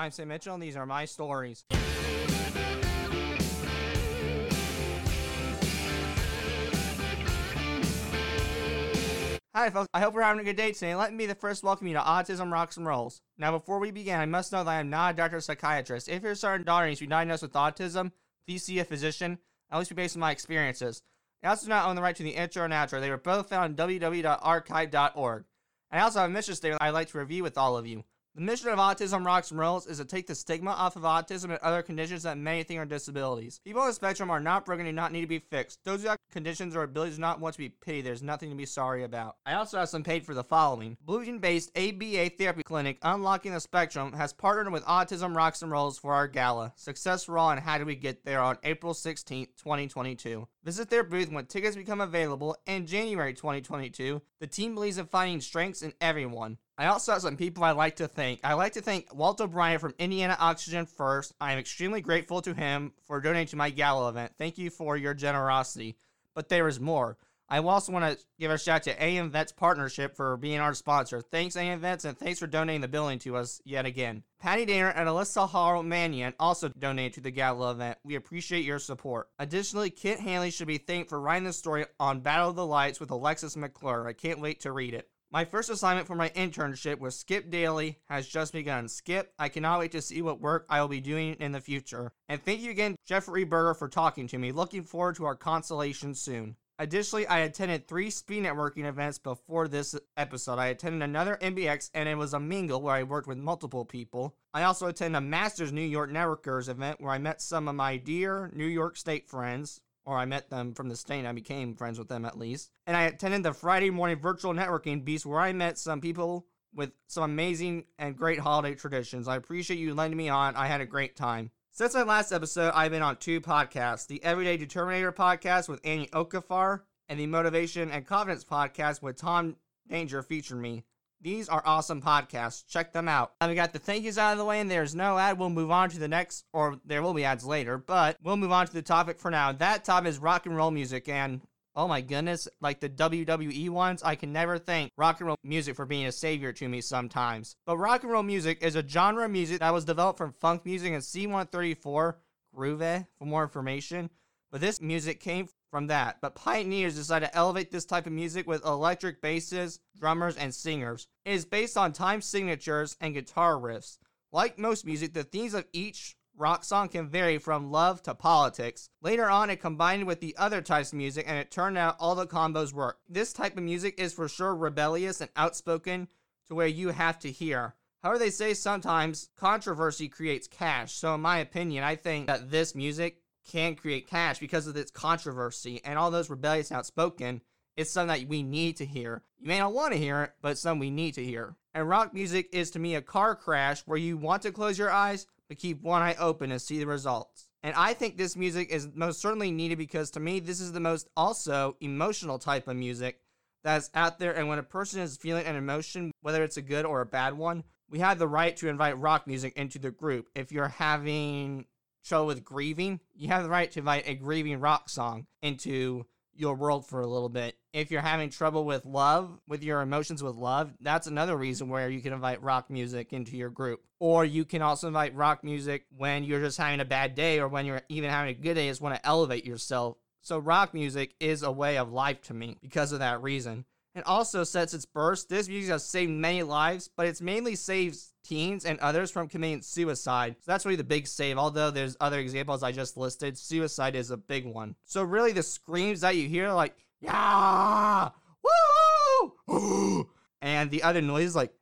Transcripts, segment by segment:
I'm Sam Mitchell, and these are my stories. Hi, folks. I hope we're having a good day today. Let me be the first to welcome you to Autism Rocks and Rolls. Now, before we begin, I must know that I am not a doctor or psychiatrist. If your son or daughter needs to be diagnosed with autism, please see a physician, at least be based on my experiences. I also do not own the right to the intro and outro. They were both found on www.archive.org. I also have a mission statement I'd like to review with all of you. The mission of Autism Rocks and Rolls is to take the stigma off of autism and other conditions that many think are disabilities. People on the spectrum are not broken and do not need to be fixed. Those who have conditions or abilities do not want to be pitied. There's nothing to be sorry about. I also have some paid for the following. Bluegian-based ABA Therapy Clinic, Unlocking the Spectrum, has partnered with Autism Rocks and Rolls for our gala. Success all and how do we get there on April 16th, 2022. Visit their booth when tickets become available in January 2022. The team believes in finding strengths in everyone. I also have some people I'd like to thank. I'd like to thank Walt O'Brien from Indiana Oxygen first. I am extremely grateful to him for donating to my gala event. Thank you for your generosity. But there is more. I also want to give a shout out to AMVETS Partnership for being our sponsor. Thanks, AMVETS, and thanks for donating the building to us yet again. Patty Danner and Alyssa Hall Mannion also donated to the gala event. We appreciate your support. Additionally, Kit Hanley should be thanked for writing the story on Battle of the Lights with Alexis McClure. I can't wait to read it. My first assignment for my internship with Skip Daily has just begun. Skip, I cannot wait to see what work I will be doing in the future. And thank you again, Jeffrey Berger, for talking to me. Looking forward to our consolation soon. Additionally, I attended three speed networking events before this episode. I attended another MBX and it was a mingle where I worked with multiple people. I also attended a Masters New York Networkers event where I met some of my dear New York State friends or I met them from the state. I became friends with them at least. And I attended the Friday morning virtual networking beast where I met some people with some amazing and great holiday traditions. I appreciate you letting me on. I had a great time. Since my last episode, I've been on two podcasts the Everyday Determinator podcast with Annie Okafar and the Motivation and Confidence podcast with Tom Danger featuring me. These are awesome podcasts. Check them out. Now we got the thank yous out of the way, and there's no ad. We'll move on to the next, or there will be ads later, but we'll move on to the topic for now. That topic is rock and roll music, and oh my goodness, like the WWE ones, I can never thank rock and roll music for being a savior to me sometimes. But rock and roll music is a genre of music that was developed from funk music and C134 Groove for more information. But this music came from that, but pioneers decided to elevate this type of music with electric basses, drummers, and singers. It is based on time signatures and guitar riffs. Like most music, the themes of each rock song can vary from love to politics. Later on, it combined with the other types of music, and it turned out all the combos work. This type of music is for sure rebellious and outspoken to where you have to hear. However, they say sometimes controversy creates cash. So, in my opinion, I think that this music can create cash because of its controversy and all those rebellious and outspoken. It's something that we need to hear. You may not want to hear it, but it's something we need to hear. And rock music is to me a car crash where you want to close your eyes, but keep one eye open to see the results. And I think this music is most certainly needed because to me, this is the most also emotional type of music that's out there. And when a person is feeling an emotion, whether it's a good or a bad one, we have the right to invite rock music into the group. If you're having trouble with grieving, you have the right to invite a grieving rock song into your world for a little bit. If you're having trouble with love, with your emotions with love, that's another reason where you can invite rock music into your group. Or you can also invite rock music when you're just having a bad day or when you're even having a good day, just want to elevate yourself. So rock music is a way of life to me because of that reason. And also, since its birth, this music has saved many lives, but it's mainly saves teens and others from committing suicide. So that's really the big save. Although there's other examples I just listed, suicide is a big one. So really, the screams that you hear, like yeah, woo, and the other noises like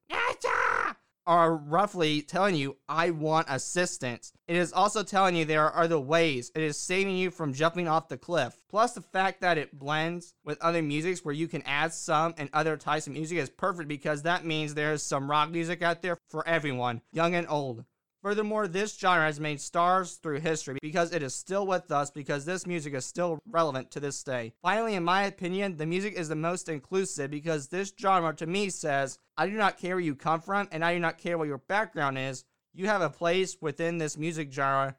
are roughly telling you, I want assistance. It is also telling you there are other ways. It is saving you from jumping off the cliff. Plus, the fact that it blends with other musics where you can add some and other types of music is perfect because that means there's some rock music out there for everyone, young and old. Furthermore, this genre has made stars through history because it is still with us because this music is still relevant to this day. Finally, in my opinion, the music is the most inclusive because this genre to me says, I do not care where you come from and I do not care what your background is. You have a place within this music genre.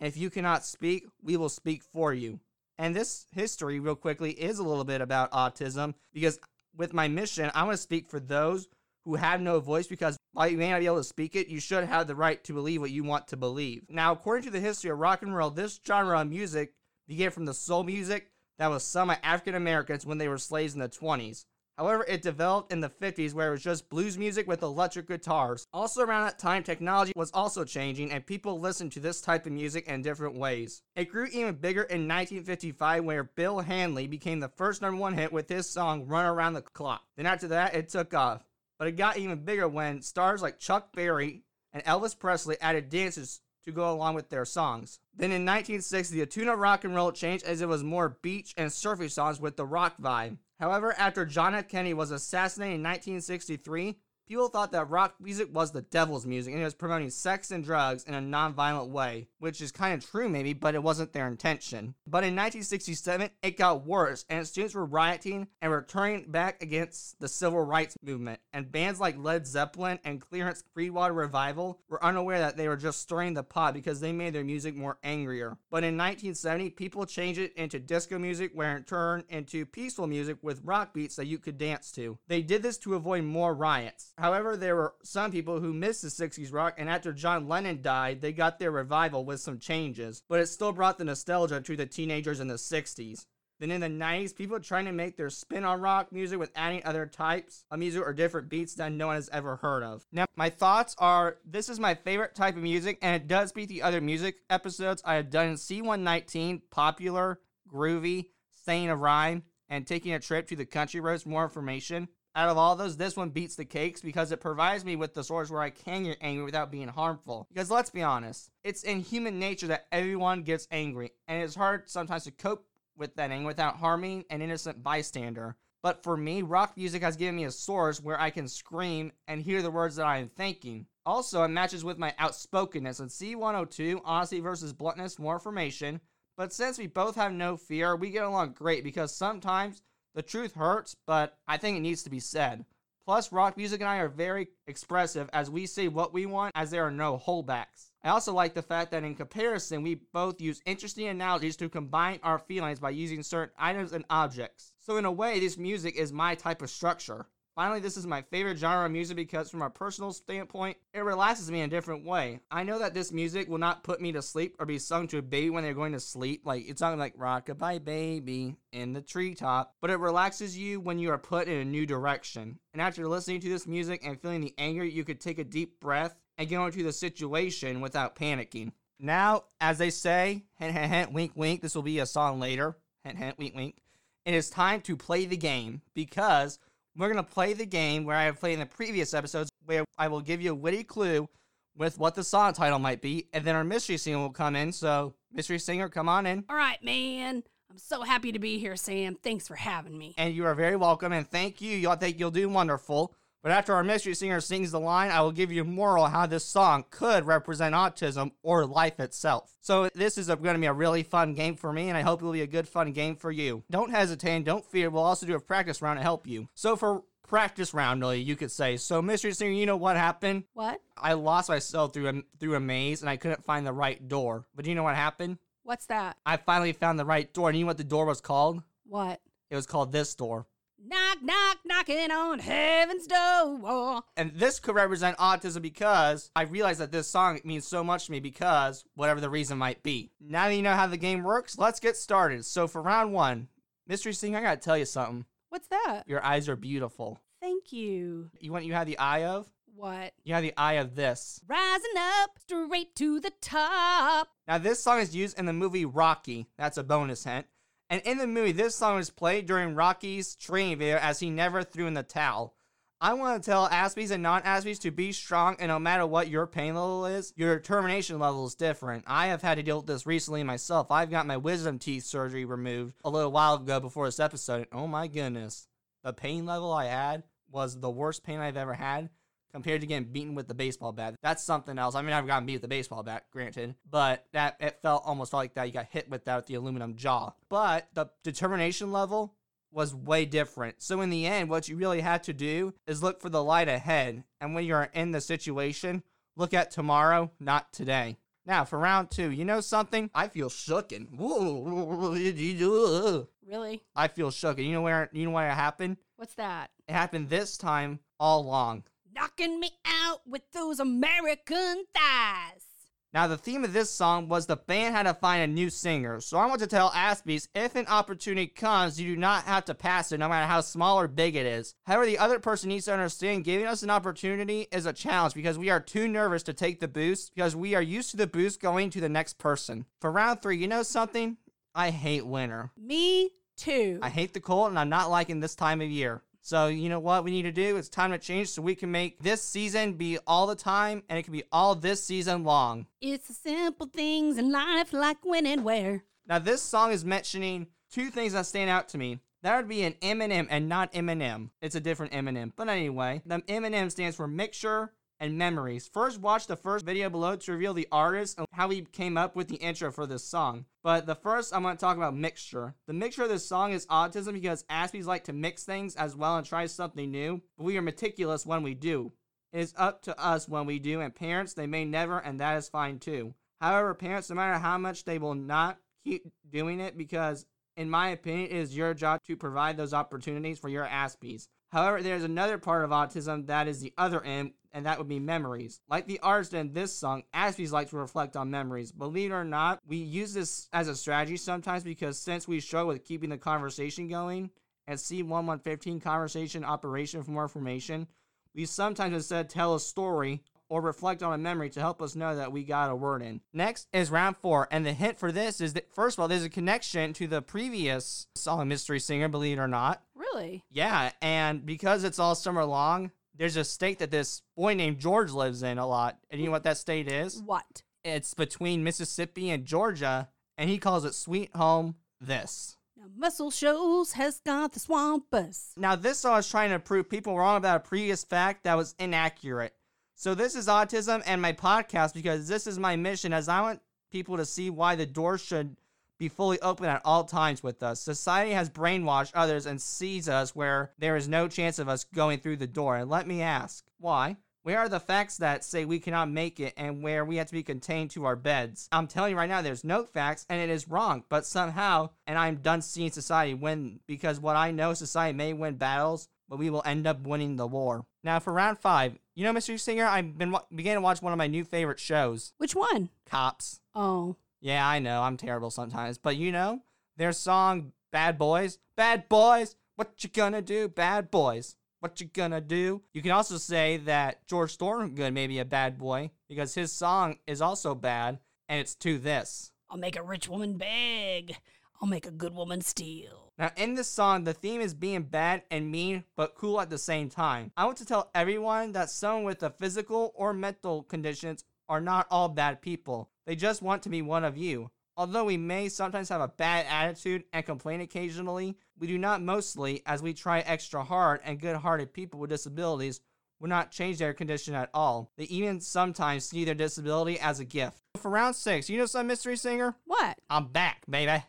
If you cannot speak, we will speak for you. And this history, real quickly, is a little bit about autism because with my mission, I want to speak for those who have no voice because while you may not be able to speak it, you should have the right to believe what you want to believe. Now, according to the history of rock and roll, this genre of music began from the soul music that was sung by African Americans when they were slaves in the 20s. However, it developed in the 50s where it was just blues music with electric guitars. Also, around that time, technology was also changing and people listened to this type of music in different ways. It grew even bigger in 1955 where Bill Haley became the first number one hit with his song Run Around the Clock. Then after that, it took off. But it got even bigger when stars like Chuck Berry and Elvis Presley added dances to go along with their songs. Then in 1960, the tune of rock and roll changed as it was more beach and surfy songs with the rock vibe. However, after John F. Kennedy was assassinated in 1963, People thought that rock music was the devil's music and it was promoting sex and drugs in a non-violent way, which is kind of true maybe, but it wasn't their intention. But in 1967, it got worse and students were rioting and were turning back against the civil rights movement. And bands like Led Zeppelin and Creedence Clearwater Revival were unaware that they were just stirring the pot because they made their music more angrier. But in 1970, people changed it into disco music where it turned into peaceful music with rock beats that you could dance to. They did this to avoid more riots. However, there were some people who missed the 60s rock, and after John Lennon died, they got their revival with some changes, but it still brought the nostalgia to the teenagers in the 60s. Then in the 90s, people trying to make their spin on rock music with adding other types of music or different beats that no one has ever heard of. Now, my thoughts are this is my favorite type of music, and it does beat the other music episodes I have done in C119, popular, groovy, saying a rhyme, and taking a trip to the country roads. for More information out of all those, this one beats the cakes because it provides me with the source where I can get angry without being harmful. Because let's be honest, it's in human nature that everyone gets angry, and it's hard sometimes to cope with that anger without harming an innocent bystander. But for me, rock music has given me a source where I can scream and hear the words that I am thinking. Also, it matches with my outspokenness. In C102, honesty versus bluntness, more information. But since we both have no fear, we get along great because sometimes the truth hurts, but I think it needs to be said. Plus, rock music and I are very expressive as we say what we want as there are no holdbacks. I also like the fact that in comparison, we both use interesting analogies to combine our feelings by using certain items and objects. So, in a way, this music is my type of structure. Finally, this is my favorite genre of music because, from a personal standpoint, it relaxes me in a different way. I know that this music will not put me to sleep or be sung to a baby when they're going to sleep. Like, it's not like Rockabye Baby in the treetop, but it relaxes you when you are put in a new direction. And after listening to this music and feeling the anger, you could take a deep breath and get into the situation without panicking. Now, as they say, hint, hint, hint, wink, wink, this will be a song later. Hint, hint, wink, wink. And It is time to play the game because we're going to play the game where I have played in the previous episodes, where I will give you a witty clue with what the song title might be, and then our mystery singer will come in. So, mystery singer, come on in. All right, man. I'm so happy to be here, Sam. Thanks for having me. And you are very welcome, and thank you. You'll think you'll do wonderful. But after our mystery singer sings the line, I will give you a moral how this song could represent autism or life itself. So this is going to be a really fun game for me, and I hope it will be a good fun game for you. Don't hesitate and don't fear. We'll also do a practice round to help you. So for practice round, really, you could say. So mystery singer, you know what happened? What? I lost myself through a, through a maze, and I couldn't find the right door. But do you know what happened? What's that? I finally found the right door, and you know what the door was called? What? It was called this door. Knock, knock, knocking on heaven's door. And this could represent autism because I realize that this song means so much to me because whatever the reason might be. Now that you know how the game works, let's get started. So for round one, Mystery Singer, I gotta tell you something. What's that? Your eyes are beautiful. Thank you. You want you have the eye of? What? You have the eye of this. Rising up straight to the top. Now this song is used in the movie Rocky. That's a bonus hint. And in the movie, this song was played during Rocky's training video as he never threw in the towel. I want to tell Aspies and non-Aspies to be strong, and no matter what your pain level is, your determination level is different. I have had to deal with this recently myself. I've got my wisdom teeth surgery removed a little while ago before this episode, and oh my goodness, the pain level I had was the worst pain I've ever had compared to getting beaten with the baseball bat. That's something else. I mean, I've gotten beat with the baseball bat, granted, but that it felt almost like that. You got hit with that with the aluminum jaw. But the determination level was way different. So in the end, what you really had to do is look for the light ahead. And when you're in the situation, look at tomorrow, not today. Now, for round two, you know something? I feel shooken. Really? I feel shooken. You know where? You know where it happened? What's that? It happened this time all along. Knocking me out with those American thighs. Now, the theme of this song was the band had to find a new singer. So I want to tell Aspies if an opportunity comes, you do not have to pass it, no matter how small or big it is. However, the other person needs to understand giving us an opportunity is a challenge because we are too nervous to take the boost because we are used to the boost going to the next person. For round three, you know something? I hate winter. Me too. I hate the cold and I'm not liking this time of year. So, you know what we need to do? It's time to change so we can make this season be all the time and it can be all this season long. it's the simple things in life like when and where. Now, this song is mentioning two things that stand out to me. That would be an Eminem and not Eminem. It's a different Eminem. But anyway, the Eminem stands for Mixture and Memories. First, watch the first video below to reveal the artist and how he came up with the intro for this song. But the first, I'm going to talk about Mixture. The mixture of this song is autism because Aspies like to mix things as well and try something new, but we are meticulous when we do. It is up to us when we do, and parents, they may never, and that is fine too. However, parents, no matter how much they will not keep doing it because, in my opinion, it is your job to provide those opportunities for your Aspies. However, there's another part of autism that is the other end, and that would be memories. Like the artist in this song, Aspies like to reflect on memories. Believe it or not, we use this as a strategy sometimes because since we struggle with keeping the conversation going, and C1115 conversation operation for more information, we sometimes instead tell a story or reflect on a memory to help us know that we got a word in. Next is round four, and the hint for this is that first of all, there's a connection to the previous song Mystery Singer, believe it or not. Really? Yeah, and because it's all summer long, there's a state that this boy named George lives in a lot. And you know what that state is? What? It's between Mississippi and Georgia, and he calls it Sweet Home This. Now, Muscle Shoals has got the Swampers. Now, this song is trying to prove people wrong about a previous fact that was inaccurate. So, this is autism and my podcast because this is my mission as I want people to see why the door should be fully open at all times with us. Society has brainwashed others and sees us where there is no chance of us going through the door. And let me ask, why? Where are the facts that say we cannot make it and where we have to be contained to our beds? I'm telling you right now, there's no facts and it is wrong, but somehow, and I'm done seeing society win because what I know, society may win battles, but we will end up winning the war. Now, for round five, you know, Mr. Singer, I've been wa- beginning to watch one of my new favorite shows, Which one? Cops. Oh, Yeah, I know, I'm terrible sometimes, but you know, their song Bad Boys, Bad Boys, what you gonna do, Bad Boys? What you gonna do? You can also say that George Thorogood may be a bad boy because his song is also bad, and it's to this. I'll make a rich woman beg. I'll make a good woman steal. Now, in this song, the theme is being bad and mean, but cool at the same time. I want to tell everyone that someone with a physical or mental conditions are not all bad people. They just want to be one of you. Although we may sometimes have a bad attitude and complain occasionally, we do not mostly, as we try extra hard and good hearted people with disabilities will not change their condition at all. They even sometimes see their disability as a gift. For round six, you know some mystery singer? What? I'm back, baby.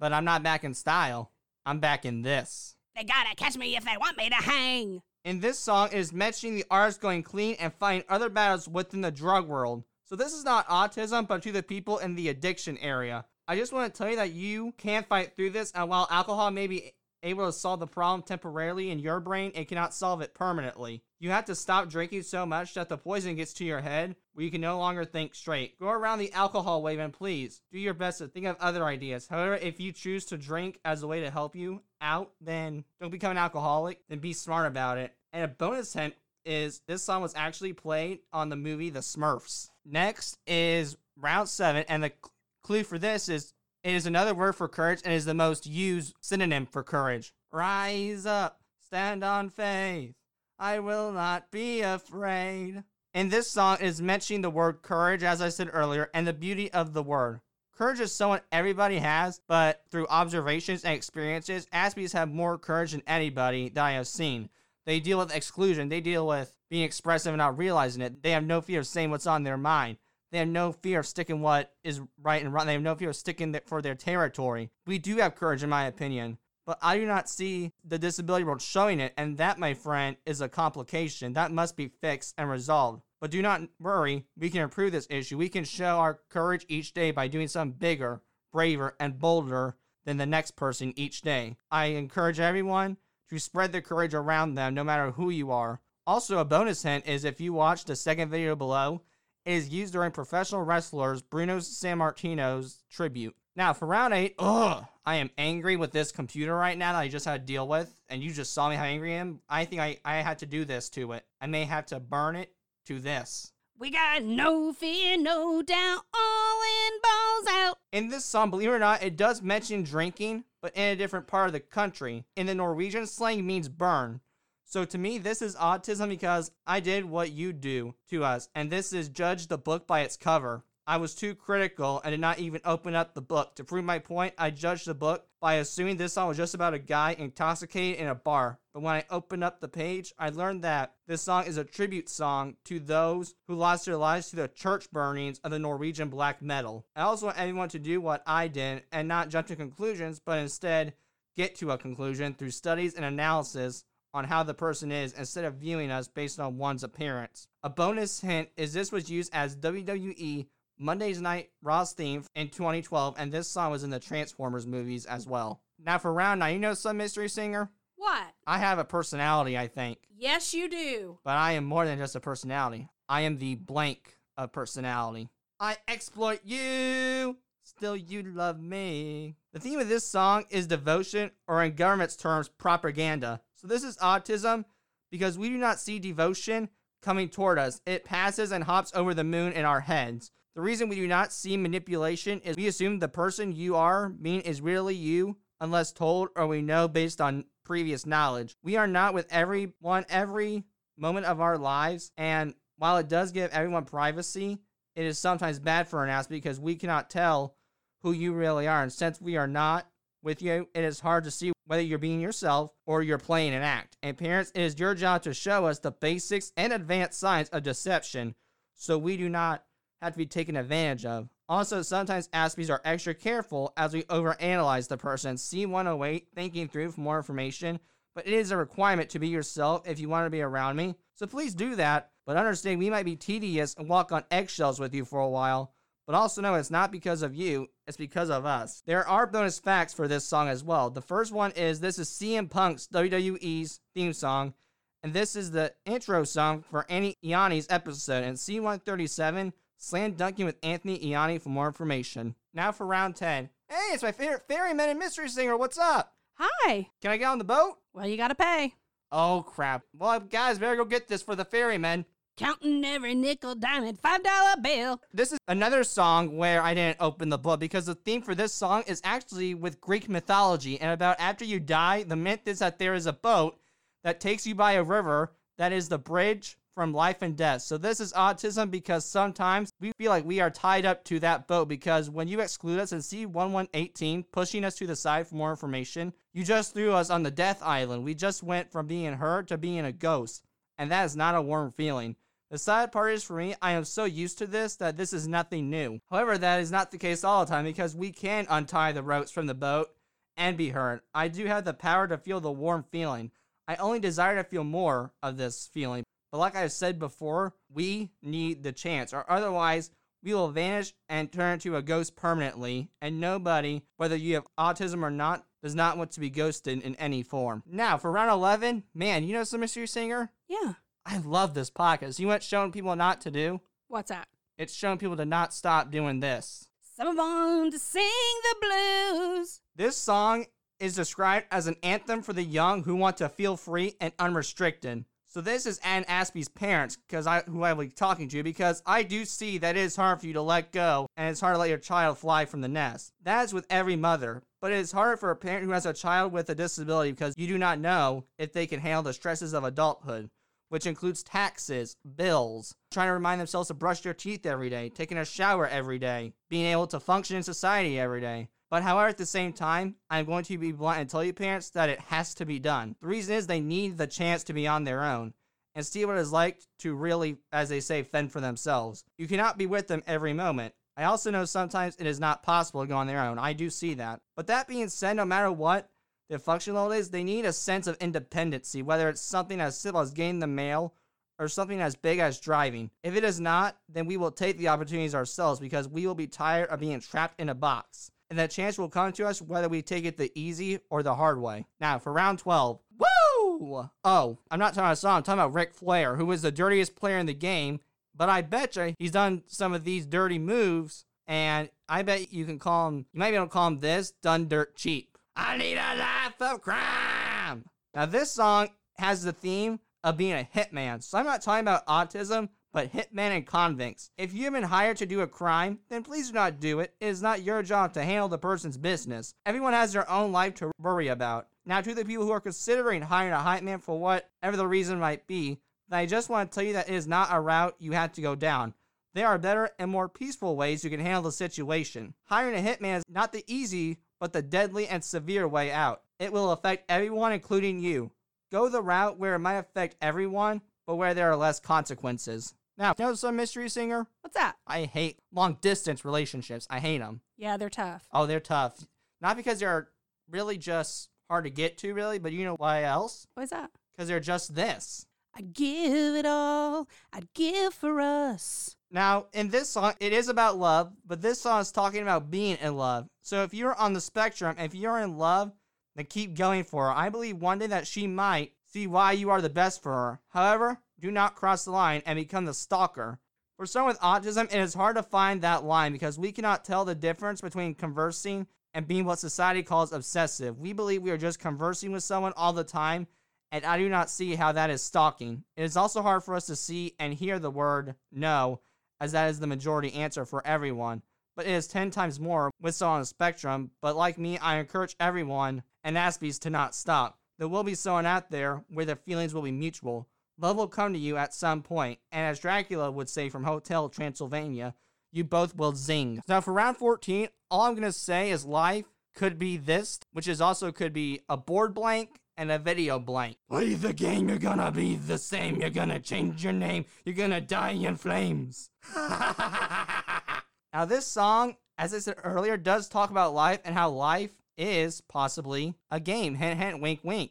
But I'm not back in style. I'm back in this. They gotta catch me if they want me to hang. In this song, it is mentioning the artist going clean and fighting other battles within the drug world. So this is not autism, but to the people in the addiction area. I just want to tell you that you can fight through this, and while alcohol may be able to solve the problem temporarily in your brain, it cannot solve it permanently. You have to stop drinking so much that the poison gets to your head where you can no longer think straight. Go around the alcohol wave and please do your best to think of other ideas. However, if you choose to drink as a way to help you out, then don't become an alcoholic, then be smart about it. And a bonus hint is this song was actually played on the movie The Smurfs. Next is round seven, and the cl- clue for this is it is another word for courage and is the most used synonym for courage. Rise up, stand on faith. I will not be afraid. And this song is mentioning the word courage, as I said earlier, and the beauty of the word. Courage is someone everybody has, but through observations and experiences, Aspies have more courage than anybody that I have seen. They deal with exclusion. They deal with being expressive and not realizing it. They have no fear of saying what's on their mind. They have no fear of sticking what is right and wrong. They have no fear of sticking for their territory. We do have courage, in my opinion, but I do not see the disability world showing it, and that, my friend, is a complication. That must be fixed and resolved. But do not worry, we can improve this issue. We can show our courage each day by doing something bigger, braver, and bolder than the next person each day. I encourage everyone to spread the courage around them no matter who you are. Also, a bonus hint is if you watch the second video below, it is used during professional wrestlers Bruno Sammartino's tribute. Now, for round eight, ugh, I am angry with this computer right now that I just had to deal with, and you just saw me how angry I am. I think I, I had to do this to it. I may have to burn it to this. We got no fear, no doubt, all in, balls out. In this song, believe it or not, it does mention drinking, but in a different part of the country. In the Norwegian slang means burn. So to me, this is autism because I did what you do to us, and this is judge the book by its cover. I was too critical and did not even open up the book. To prove my point, I judged the book by assuming this song was just about a guy intoxicated in a bar. But when I opened up the page, I learned that this song is a tribute song to those who lost their lives to the church burnings of the Norwegian black metal. I also want everyone to do what I did and not jump to conclusions, but instead get to a conclusion through studies and analysis on how the person is instead of viewing us based on one's appearance. A bonus hint is this was used as WWE Monday's Night Raw's theme in 2012, and this song was in the Transformers movies as well. Now for round nine, you know some mystery singer? What? I have a personality, I think, Yes, you do. but I am more than just a personality. I am the blank of personality. I exploit you, still you love me. The theme of this song is devotion, or in government's terms, propaganda. So this is autism because we do not see devotion coming toward us. It passes and hops over the moon in our heads. The reason we do not see manipulation is we assume the person you are mean is really you unless told or we know based on previous knowledge. We are not with everyone every moment of our lives and while it does give everyone privacy, it is sometimes bad for an ass because we cannot tell who you really are and since we are not with you, it is hard to see whether you're being yourself or you're playing an act. And parents, it is your job to show us the basics and advanced science of deception so we do not have to be taken advantage of. Also, sometimes Aspies are extra careful as we overanalyze the person. C108, thinking through for more information, but it is a requirement to be yourself if you want to be around me. So please do that, but understand we might be tedious and walk on eggshells with you for a while. But also know it's not because of you, it's because of us. There are bonus facts for this song as well. The first one is this is CM Punk's WWE's theme song, and this is the intro song for Annie Ianni's episode. And C137 Slam dunking with Anthony Ianni for more information. Now for round 10. Hey, it's my favorite ferryman and mystery singer. What's up? Hi. Can I get on the boat? Well, you gotta pay. Oh, crap. Well, guys, better go get this for the ferryman. Counting every nickel, diamond, five dollar bill. This is another song where I didn't open the book because the theme for this song is actually with Greek mythology and about after you die, the myth is that there is a boat that takes you by a river that is the bridge from life and death. So this is autism because sometimes we feel like we are tied up to that boat because when you exclude us and see 1118 pushing us to the side for more information, you just threw us on the death island. We just went from being her to being a ghost. And that is not a warm feeling. The sad part is for me, I am so used to this that this is nothing new. However, that is not the case all the time because we can untie the ropes from the boat and be hurt. I do have the power to feel the warm feeling. I only desire to feel more of this feeling. But like I said before, we need the chance, or otherwise we will vanish and turn into a ghost permanently, and nobody, whether you have autism or not, does not want to be ghosted in any form. Now, for round 11, man, you know some mystery singer? Yeah. I love this podcast. You know what it's showing people not to do? What's that? It's showing people to not stop doing this. Someone to sing the blues. This song is described as an anthem for the young who want to feel free and unrestricted. So this is Ann Aspie's parents, because I who I will be talking to, because I do see that it is hard for you to let go, and it's hard to let your child fly from the nest. That is with every mother, but it is harder for a parent who has a child with a disability because you do not know if they can handle the stresses of adulthood, which includes taxes, bills, trying to remind themselves to brush their teeth every day, taking a shower every day, being able to function in society every day. But however, at the same time, I'm going to be blunt and tell you parents that it has to be done. The reason is they need the chance to be on their own and see what it's like to really, as they say, fend for themselves. You cannot be with them every moment. I also know sometimes it is not possible to go on their own. I do see that. But that being said, no matter what their function level is, they need a sense of independency, whether it's something as simple as getting the mail or something as big as driving. If it is not, then we will take the opportunities ourselves because we will be tired of being trapped in a box. And that chance will come to us whether we take it the easy or the hard way. Now, for round 12. Woo! Oh, I'm not talking about a song, I'm talking about Ric Flair, who is the dirtiest player in the game, but I bet you he's done some of these dirty moves, and I bet you can call him, you might be able to call him this, done dirt cheap. I need a life of crime. Now, this song has the theme of being a hitman. So I'm not talking about autism, but hitmen and convicts. If you've been hired to do a crime, then please do not do it. It is not your job to handle the person's business. Everyone has their own life to worry about. Now, to the people who are considering hiring a hitman for whatever the reason might be, I just want to tell you that it is not a route you have to go down. There are better and more peaceful ways you can handle the situation. Hiring a hitman is not the easy, but the deadly and severe way out. It will affect everyone, including you. Go the route where it might affect everyone, but where there are less consequences. Now, you know some mystery singer? What's that? I hate long distance relationships. I hate them. Yeah, they're tough. Oh, they're tough. Not because they're really just hard to get to, really, but you know why else? What's that? Because they're just this. I'd give it all. I'd give for us. Now, in this song, it is about love, but this song is talking about being in love. So if you're on the spectrum, if you're in love, then keep going for her. I believe one day that she might see why you are the best for her. However, do not cross the line and become the stalker. For someone with autism, it is hard to find that line because we cannot tell the difference between conversing and being what society calls obsessive. We believe we are just conversing with someone all the time, and I do not see how that is stalking. It is also hard for us to see and hear the word no, as that is the majority answer for everyone. But it is 10 times more with someone on the spectrum. But like me, I encourage everyone and Aspies to not stop. There will be someone out there where their feelings will be mutual. Love will come to you at some point, and as Dracula would say from Hotel Transylvania, you both will zing. Now, for round 14, all I'm going to say is life could be this, which is also could be a board blank and a video blank. Leave the game, you're gonna be the same. You're gonna change your name. You're gonna die in flames. now, this song, as I said earlier, does talk about life and how life is possibly a game. Hint, hint, wink, wink.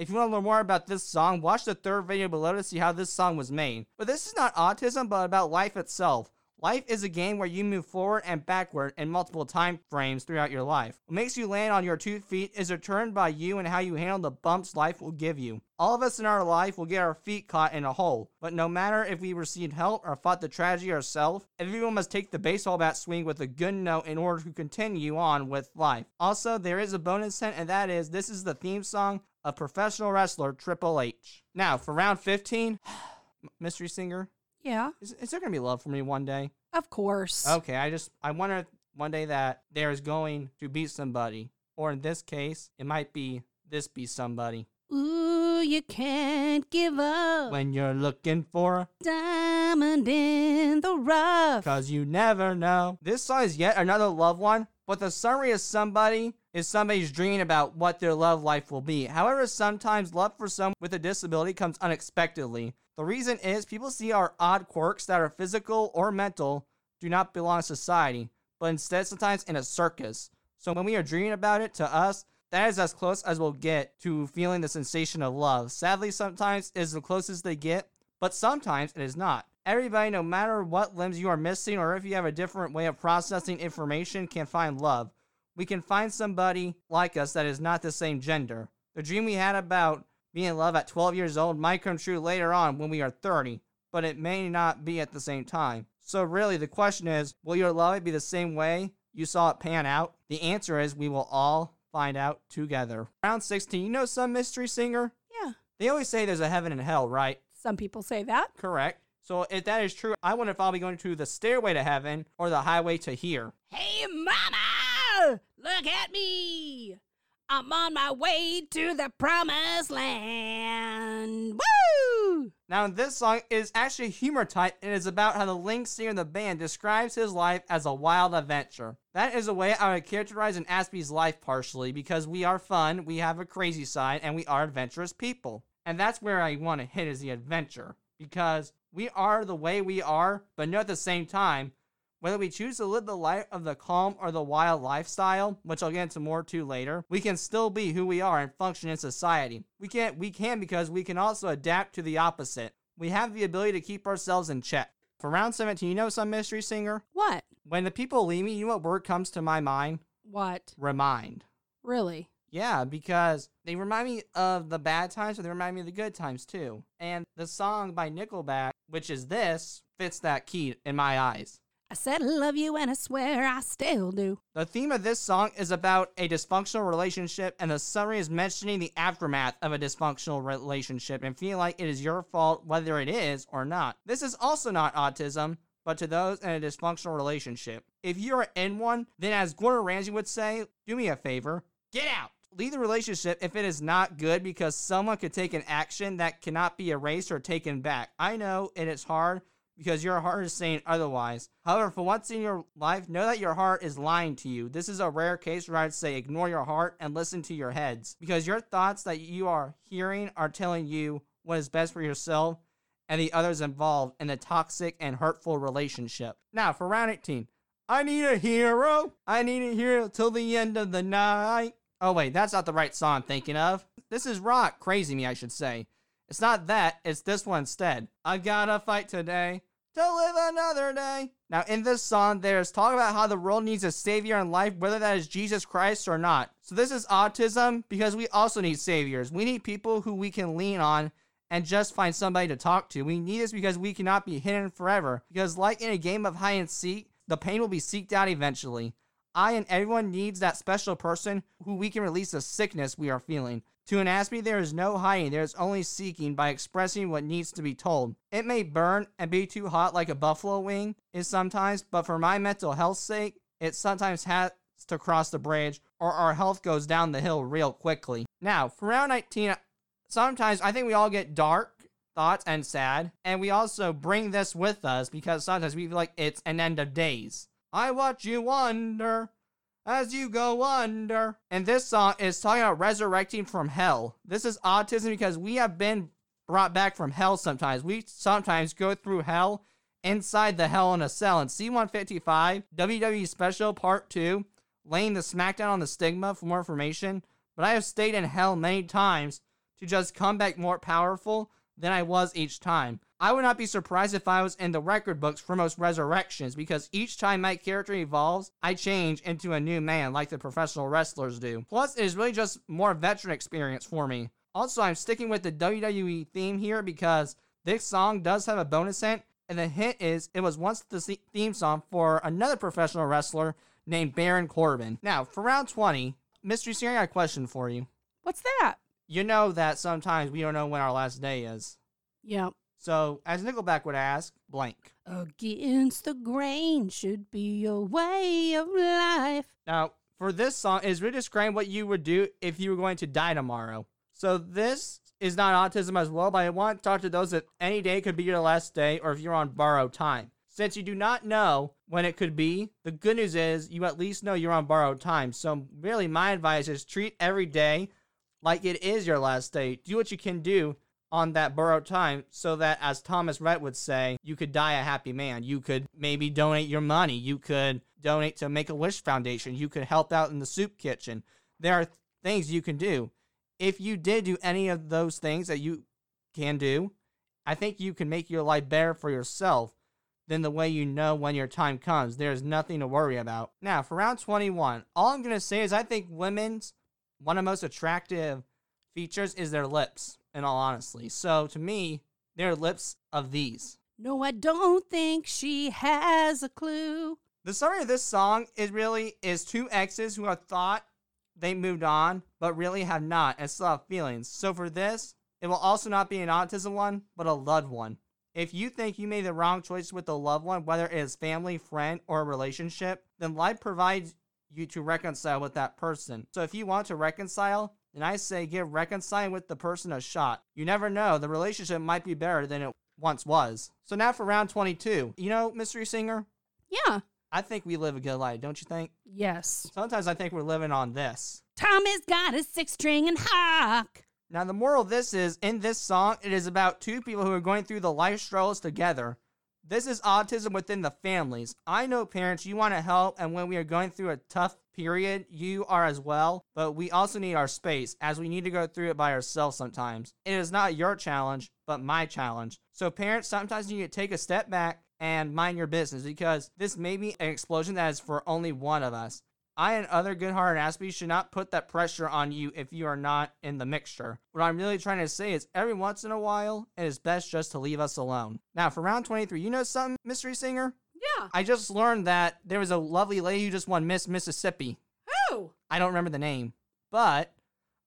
If you want to learn more about this song, watch the third video below to see how this song was made. But this is not autism, but about life itself. Life is a game where you move forward and backward in multiple time frames throughout your life. What makes you land on your two feet is determined by you and how you handle the bumps life will give you. All of us in our life will get our feet caught in a hole, but no matter if we received help or fought the tragedy ourselves, everyone must take the baseball bat swing with a good note in order to continue on with life. Also, there is a bonus hint, and that is this is the theme song of professional wrestler Triple H. Now, for round 15, mystery singer, Yeah, is, is there going to be love for me one day? of course. Okay, I just I wonder one day that there is going to be somebody, or in this case, it might be this be somebody. Ooh, you can't give up. When you're looking for, a Diamond in the rough. cause you never know. This song is yet another love one, but the summary of somebody is somebody's dream about what their love life will be. However, sometimes love for someone with a disability comes unexpectedly. The reason is people see our odd quirks that are physical or mental do not belong to society, but instead sometimes in a circus. So when we are dreaming about it, to us, that is as close as we'll get to feeling the sensation of love. Sadly, sometimes it is the closest they get, but sometimes it is not. Everybody, no matter what limbs you are missing or if you have a different way of processing information, can find love. We can find somebody like us that is not the same gender. The dream we had about being in love at 12 years old might come true later on when we are 30, but it may not be at the same time. So, really, the question is will your love be the same way you saw it pan out? The answer is we will all find out together. Round 16, you know some mystery singer? Yeah, They always say there's a heaven and hell, right? some people say that. Correct. So, if that is true, I wonder if I'll be going to the stairway to heaven or the highway to here. Hey, mama, look at me. I'm on my way to the promised land. Woo! Now, this song is actually humor type and is about how the lead singer in the band describes his life as a wild adventure. That is a way I would characterize an Aspie's life partially because we are fun, we have a crazy side, and we are adventurous people. And that's where I want to hit is the adventure because we are the way we are, but know at the same time, whether we choose to live the life of the calm or the wild lifestyle, which I'll get into more to later, we can still be who we are and function in society. We can we can because we can also adapt to the opposite. we have the ability to keep ourselves in check. For round 17, you know some mystery singer? What? When the people leave me, you know what word comes to my mind? What? Remind. Really? Yeah, because they remind me of the bad times, but they remind me of the good times too. And the song by Nickelback, which is this, fits that key in my eyes. I said I love you and I swear I still do. The theme of this song is about a dysfunctional relationship, and the summary is mentioning the aftermath of a dysfunctional relationship and feeling like it is your fault whether it is or not. This is also not autism, but to those in a dysfunctional relationship. If you are in one, then as Gordon Ramsay would say, do me a favor, get out. Leave the relationship if it is not good because someone could take an action that cannot be erased or taken back. I know it is hard because your heart is saying otherwise. However, for once in your life, know that your heart is lying to you. This is a rare case where I'd say ignore your heart and listen to your heads because your thoughts that you are hearing are telling you what is best for yourself and the others involved in a toxic and hurtful relationship. Now, for round 18, I need a hero. I need a hero till the end of the night. Oh, wait, that's not the right song I'm thinking of. This is rock, crazy me, I should say. It's not that, it's this one instead. I gotta fight today to live another day. Now, in this song, there's talk about how the world needs a savior in life, whether that is Jesus Christ or not. So, this is autism because we also need saviors. We need people who we can lean on and just find somebody to talk to. We need this because we cannot be hidden forever. Because, like in a game of hide and seek, the pain will be seeked out eventually. I and everyone needs that special person who we can release the sickness we are feeling. To an Aspie, there is no hiding, there is only seeking by expressing what needs to be told. It may burn and be too hot like a buffalo wing is sometimes, but for my mental health's sake, it sometimes has to cross the bridge or our health goes down the hill real quickly. Now, for round 19, uh, sometimes I think we all get dark thoughts and sad, and we also bring this with us because sometimes we feel like it's an end of days. I watch you wonder as you go under. And this song is talking about resurrecting from hell. This is autism because we have been brought back from hell sometimes. We sometimes go through hell inside the hell in a cell. In C155, WWE Special Part 2, laying the smackdown on the stigma for more information. But I have stayed in hell many times to just come back more powerful than I was each time. I would not be surprised if I was in the record books for most resurrections because each time my character evolves, I change into a new man like the professional wrestlers do. Plus, it is really just more veteran experience for me. Also, I'm sticking with the WWE theme here because this song does have a bonus hint, and the hint is it was once the theme song for another professional wrestler named Baron Corbin. Now, for round 20, Mystery Singer, I question for you. What's that? You know that sometimes we don't know when our last day is. Yep. So, as Nickelback would ask, blank. Against the grain should be your way of life. Now, for this song, is really describing what you would do if you were going to die tomorrow. So, this is not autism as well, but I want to talk to those that any day could be your last day or if you're on borrowed time. Since you do not know when it could be, the good news is you at least know you're on borrowed time. So, really, my advice is treat every day like it is your last day. Do what you can do on that borrowed time so that, as Thomas Rhett would say, you could die a happy man. You could maybe donate your money. You could donate to Make a Wish Foundation. You could help out in the soup kitchen. There are things you can do. If you did do any of those things that you can do, I think you can make your life better for yourself than the way you know when your time comes. There's nothing to worry about. Now, for round 21, all I'm going to say is I think women's one of the most attractive features is their lips in all honesty. So to me, they're lips of these. No, I don't think she has a clue. The summary of this song is really is two exes who have thought they moved on, but really have not and still have feelings. So for this, it will also not be an autism one, but a loved one. If you think you made the wrong choice with a loved one, whether it is family, friend, or a relationship, then life provides you to reconcile with that person. So if you want to reconcile, then I say give reconciling with the person a shot. You never know, the relationship might be better than it once was. So now for round 22. You know, Mystery Singer? Yeah. I think we live a good life, don't you think? Yes. Sometimes I think we're living on this. Tommy's got a six string and hawk. Now, the moral of this is in this song, it is about two people who are going through the life struggles together. This is autism within the families. I know parents, you want to help, and when we are going through a tough period, you are as well, but we also need our space as we need to go through it by ourselves sometimes. It is not your challenge, but my challenge. So, parents, sometimes you need to take a step back and mind your business because this may be an explosion that is for only one of us. I and other good hearted Aspies should not put that pressure on you if you are not in the mixture. What I'm really trying to say is every once in a while, it is best just to leave us alone. Now, for round 23, you know something, Mystery Singer? Yeah. I just learned that there was a lovely lady who just won Miss Mississippi. Who? I don't remember the name, but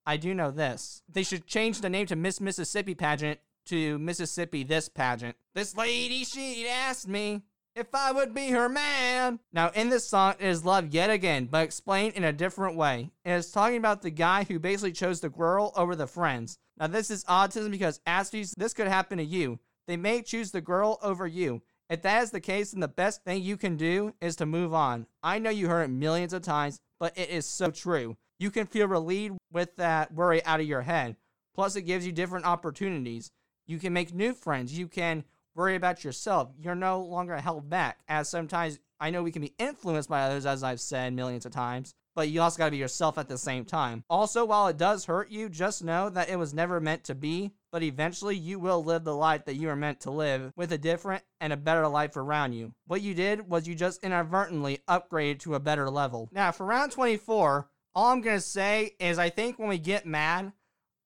I do know this. They should change the name to Miss Mississippi pageant to Mississippi this pageant. This lady, she'd asked me if I would be her man. Now, in this song, it is love yet again, but explained in a different way. It is talking about the guy who basically chose the girl over the friends. Now, this is autism because Aspies, this could happen to you. They may choose the girl over you. If that is the case, then the best thing you can do is to move on. I know you heard it millions of times, but it is so true. You can feel relieved with that worry out of your head. Plus, it gives you different opportunities. You can make new friends. You can worry about yourself. You're no longer held back, as sometimes I know we can be influenced by others, as I've said millions of times, but you also got to be yourself at the same time. Also, while it does hurt you, just know that it was never meant to be, but eventually you will live the life that you are meant to live with a different and a better life around you. What you did was you just inadvertently upgraded to a better level. Now, for round 24, all I'm going to say is I think when we get mad,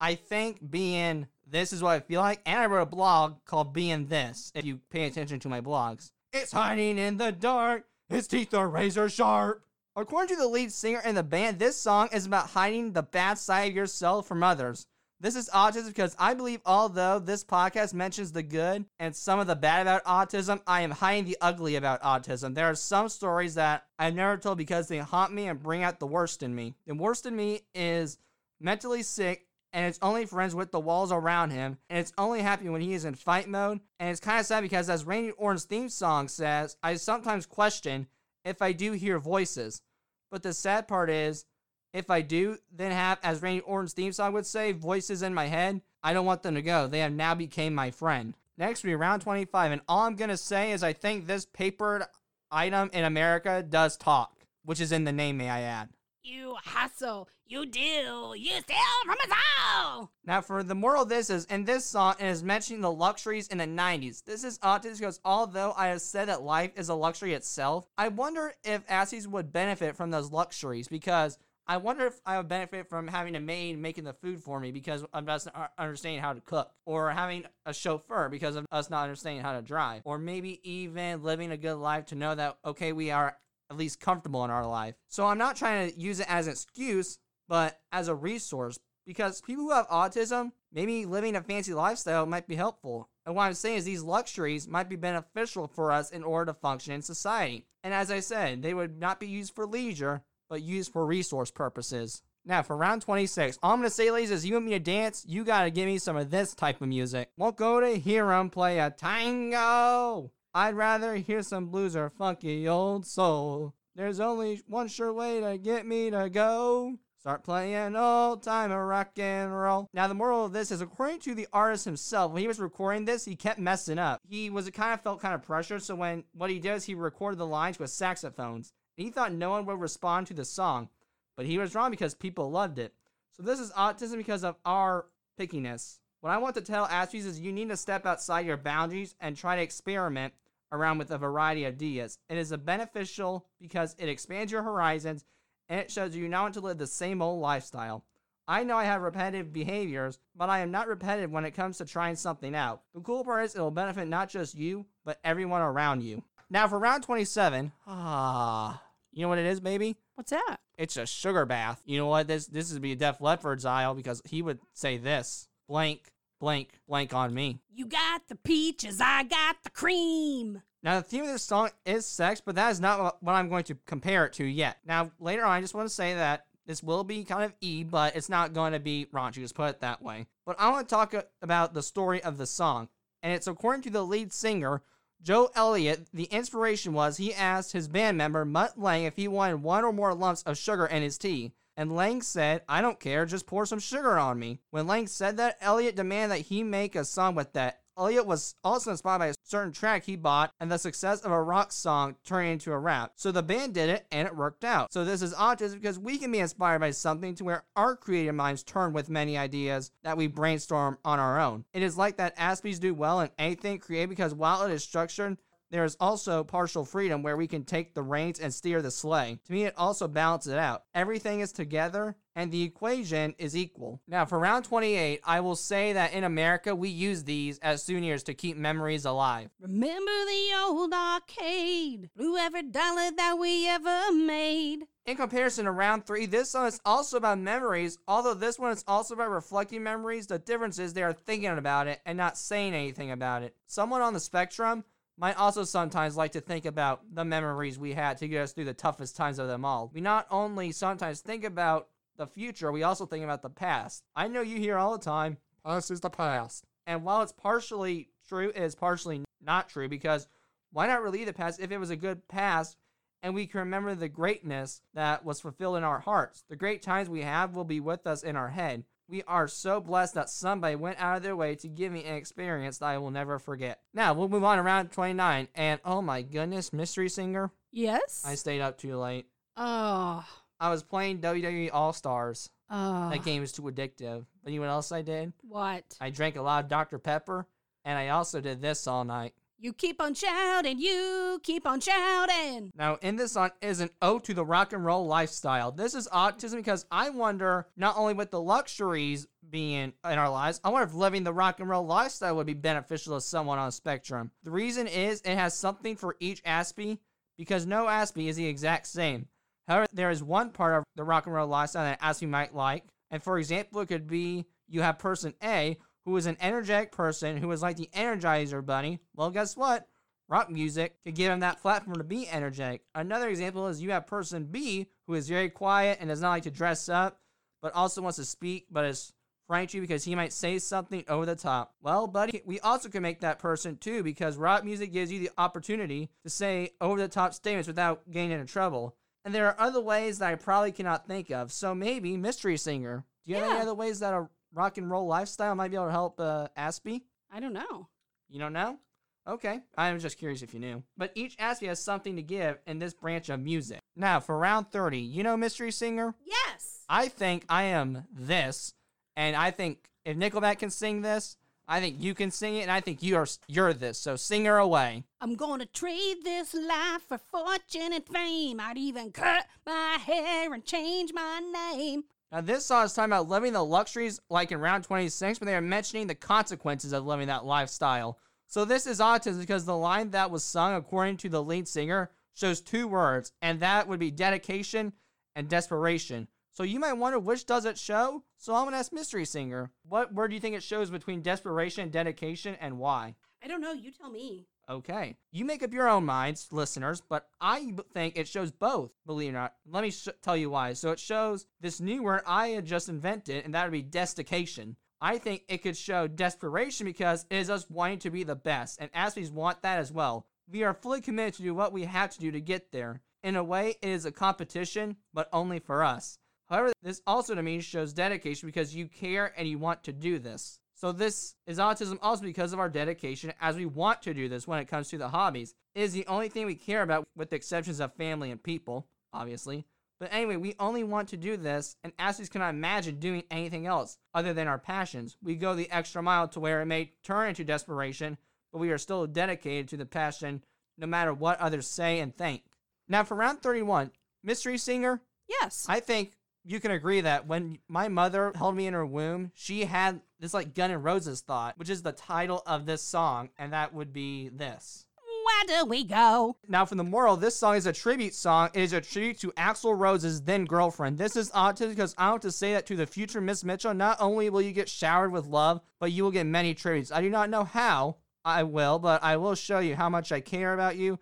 I think being this is what I feel like, and I wrote a blog called Being This, if you pay attention to my blogs. It's hiding in the dark, its teeth are razor sharp. According to the lead singer in the band, this song is about hiding the bad side of yourself from others. This is autism because I believe, although this podcast mentions the good and some of the bad about autism, I am hiding the ugly about autism. There are some stories that I've never told because they haunt me and bring out the worst in me. The worst in me is mentally sick and it's only friends with the walls around him, and it's only happy when he is in fight mode. And it's kind of sad because, as Randy Orton's theme song says, I sometimes question if I do hear voices. But the sad part is, if I do then have, as Randy Orton's theme song would say, voices in my head, I don't want them to go. They have now became my friend. Next, we round 25, and all I'm going to say is I think this papered item in America does talk, which is in the name, may I add. You hustle. You deal, You steal from us all. Now, for the moral of this is in this song, it is mentioning the luxuries in the 90s. This is uh, autism because although I have said that life is a luxury itself, I wonder if Aspies would benefit from those luxuries because I wonder if I would benefit from having a maid making the food for me because I'm not understanding how to cook, or having a chauffeur because of us not understanding how to drive, or maybe even living a good life to know that, okay, we are at least comfortable in our life. So I'm not trying to use it as an excuse, but as a resource because people who have autism, maybe living a fancy lifestyle might be helpful. And what I'm saying is these luxuries might be beneficial for us in order to function in society. And as I said, they would not be used for leisure, but used for resource purposes. Now, for round 26, all I'm to say, ladies, is you want me to dance, you got to give me some of this type of music. Won't go to hear 'em play a tango. I'd rather hear some blues or funky old soul. There's only one sure way to get me to go. Start playing old time rock and roll. Now, the moral of this is, according to the artist himself, when he was recording this, he kept messing up. He was kind of felt kind of pressured, so when what he does, he recorded the lines with saxophones. And he thought no one would respond to the song, but he was wrong because people loved it. So this is autism because of our pickiness. What I want to tell Aspies is you need to step outside your boundaries and try to experiment around with a variety of ideas. It is a beneficial because it expands your horizons and it shows you not want to live the same old lifestyle. I know I have repetitive behaviors, but I am not repetitive when it comes to trying something out. The cool part is it will benefit not just you, but everyone around you. Now for round 27, ah, you know what it is, baby? What's that? It's a sugar bath. You know what? This this is be Def Leppard's aisle because he would say this blank blank blank on me. You got the peaches, I got the cream. Now, the theme of this song is sex, but that is not what I'm going to compare it to yet. Now, later on, I just want to say that this will be kind of E, but it's not going to be raunchy, just put it that way. But I want to talk about the story of the song. And it's according to the lead singer, Joe Elliott, the inspiration was he asked his band member, Mutt Lange, if he wanted one or more lumps of sugar in his tea. And Lange said, I don't care, just pour some sugar on me. When Lange said that, Elliott demanded that he make a song with that Elliott was also inspired by a certain track he bought and the success of a rock song turning into a rap. So the band did it and it worked out. So this is autism because we can be inspired by something to where our creative minds turn with many ideas that we brainstorm on our own. It is like that Aspies do well in anything creative because while it is structured, there is also partial freedom where we can take the reins and steer the sleigh. To me, it also balances it out. Everything is together and the equation is equal. Now, for round 28, I will say that in America, we use these as souvenirs to keep memories alive. Remember the old arcade? Blew every dollar that we ever made. In comparison to round three, this song is also about memories, although this one is also about reflecting memories. The difference is they are thinking about it and not saying anything about it. Someone on the spectrum might also sometimes like to think about the memories we had to get us through the toughest times of them all. We not only sometimes think about the future, we also think about the past. I know you hear all the time, past is the past. And while it's partially true, it is partially not true because why not relive the past if it was a good past and we can remember the greatness that was fulfilled in our hearts? The great times we have will be with us in our head. We are so blessed that somebody went out of their way to give me an experience that I will never forget. Now, we'll move on around 29. And oh my goodness, Mystery Singer, Yes? I stayed up too late. Oh. I was playing WWE All Stars. Oh. That game is too addictive. But you know what else I did? What? I drank a lot of Dr. Pepper, and I also did this all night. You keep on shouting, you keep on shouting. Now, in this song is an ode to the rock and roll lifestyle. This is autism because I wonder not only with the luxuries being in our lives, I wonder if living the rock and roll lifestyle would be beneficial to someone on a spectrum. The reason is it has something for each Aspie because no Aspie is the exact same. However, there is one part of the rock and roll lifestyle that Aspie might like. And for example, it could be you have person A who is an energetic person who is like the Energizer Bunny. Well, guess what? Rock music could give him that platform to be energetic. Another example is you have person B who is very quiet and does not like to dress up, but also wants to speak, but is frank you because he might say something over the top. Well, buddy, we also can make that person too because rock music gives you the opportunity to say over the top statements without getting into trouble. And there are other ways that I probably cannot think of. So maybe Mystery Singer. Do you have any other ways that a rock and roll lifestyle might be able to help uh, Aspie? I don't know. You don't know? Okay, I was just curious if you knew. But each Aspie has something to give in this branch of music. Now, for round 30, you know Mystery Singer? Yes. I think I am this, and I think if Nickelback can sing this, I think you can sing it, and I think you are you're this. So sing her away. I'm gonna trade this life for fortune and fame. I'd even cut my hair and change my name. Now, this song is talking about living the luxuries like in round 26, but they are mentioning the consequences of living that lifestyle. So, this is autism because the line that was sung, according to the lead singer, shows two words, and that would be dedication and desperation. So, you might wonder which does it show? So, I'm going to ask Mystery Singer, what word do you think it shows between desperation and dedication, and why? I don't know. You tell me. Okay. You make up your own minds, listeners, but I think it shows both, believe it or not. Let me sh- tell you why. So it shows this new word I had just invented, and that would be destication. I think it could show desperation because it is us wanting to be the best, and Aspies want that as well. We are fully committed to do what we have to do to get there. In a way, it is a competition, but only for us. However, this also to me shows dedication because you care and you want to do this. So this is autism also because of our dedication as we want to do this when it comes to the hobbies. It is the only thing we care about with the exceptions of family and people, obviously. But anyway, we only want to do this, and Aspies cannot imagine doing anything else other than our passions. We go the extra mile to where it may turn into desperation, but we are still dedicated to the passion no matter what others say and think. Now for round 31, Mystery Singer, Yes. I think you can agree that when my mother held me in her womb, she had this like Gun N' Roses thought, which is the title of this song, and that would be this. Where do we go? Now, for the moral, this song is a tribute song. It is a tribute to Axl Rose's then girlfriend. This is autism because I want to say that to the future Miss Mitchell. Not only will you get showered with love, but you will get many tributes. I do not know how I will, but I will show you how much I care about you.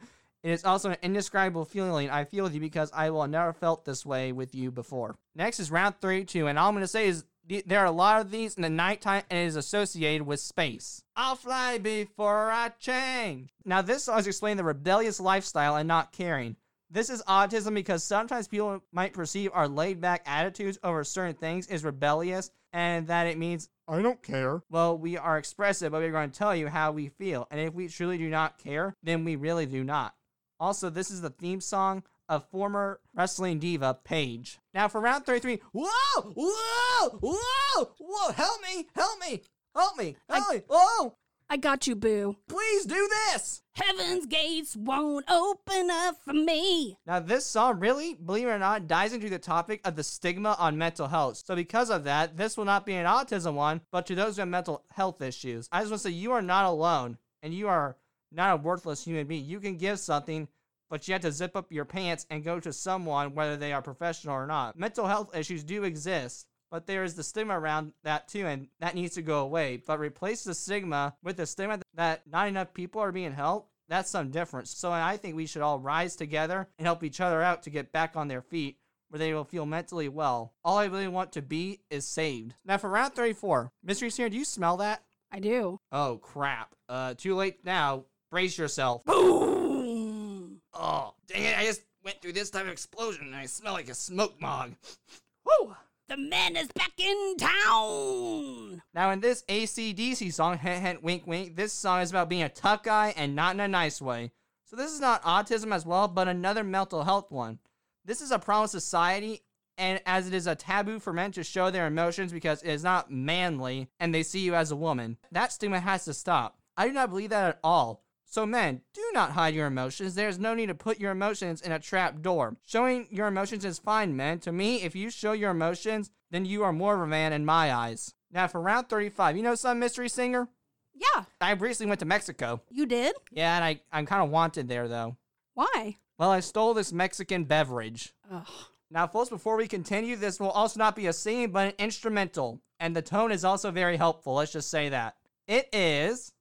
It is also an indescribable feeling I feel with you because I will have never felt this way with you before. Next is round 32, and all I'm going to say is th- there are a lot of these in the nighttime and it is associated with space. I'll fly before I change. Now, this song is explaining the rebellious lifestyle and not caring. This is autism because sometimes people might perceive our laid back attitudes over certain things is rebellious and that it means, I don't care. Well, we are expressive, but we're going to tell you how we feel. And if we truly do not care, then we really do not. Also, this is the theme song of former wrestling diva Paige. Now, for round 33, whoa, whoa, whoa, whoa, help me, help me, help me, help me, whoa, I got you, boo. please do this. Heaven's gates won't open up for me. Now, this song really, believe it or not, dives into the topic of the stigma on mental health. So, because of that, this will not be an autism one, but to those who have mental health issues. I just want to say you are not alone, and you are not a worthless human being. You can give something, but you have to zip up your pants and go to someone, whether they are professional or not. Mental health issues do exist. But there is the stigma around that too, and that needs to go away. But replace the stigma with the stigma that not enough people are being helped that's some difference. So I think we should all rise together and help each other out to get back on their feet where they will feel mentally well. All I really want to be is saved. Now for round 34, Mystery Singer, do you smell that? I do. Oh crap. Uh too late now. Brace yourself. Boom. Oh, dang it, I just went through this type of explosion and I smell like a smoke mog. Woo! The man is back in town. Now, in this ACDC song, hint, hint, wink, wink, this song is about being a tough guy and not in a nice way. So, this is not autism as well, but another mental health one. This is a problem society, and as it is a taboo for men to show their emotions because it is not manly and they see you as a woman, that stigma has to stop. I do not believe that at all. So, men, do not hide your emotions. There is no need to put your emotions in a trap door. Showing your emotions is fine, men. To me, if you show your emotions, then you are more of a man in my eyes. Now, for round 35, you know some mystery singer? Yeah, I recently went to Mexico. you did? Yeah, and I, I'm kind of wanted there, though. Why? Well, I stole this Mexican beverage. Ugh. Now, folks, before we continue, this will also not be a singing, but an instrumental. And the tone is also very helpful. Let's just say that. It is.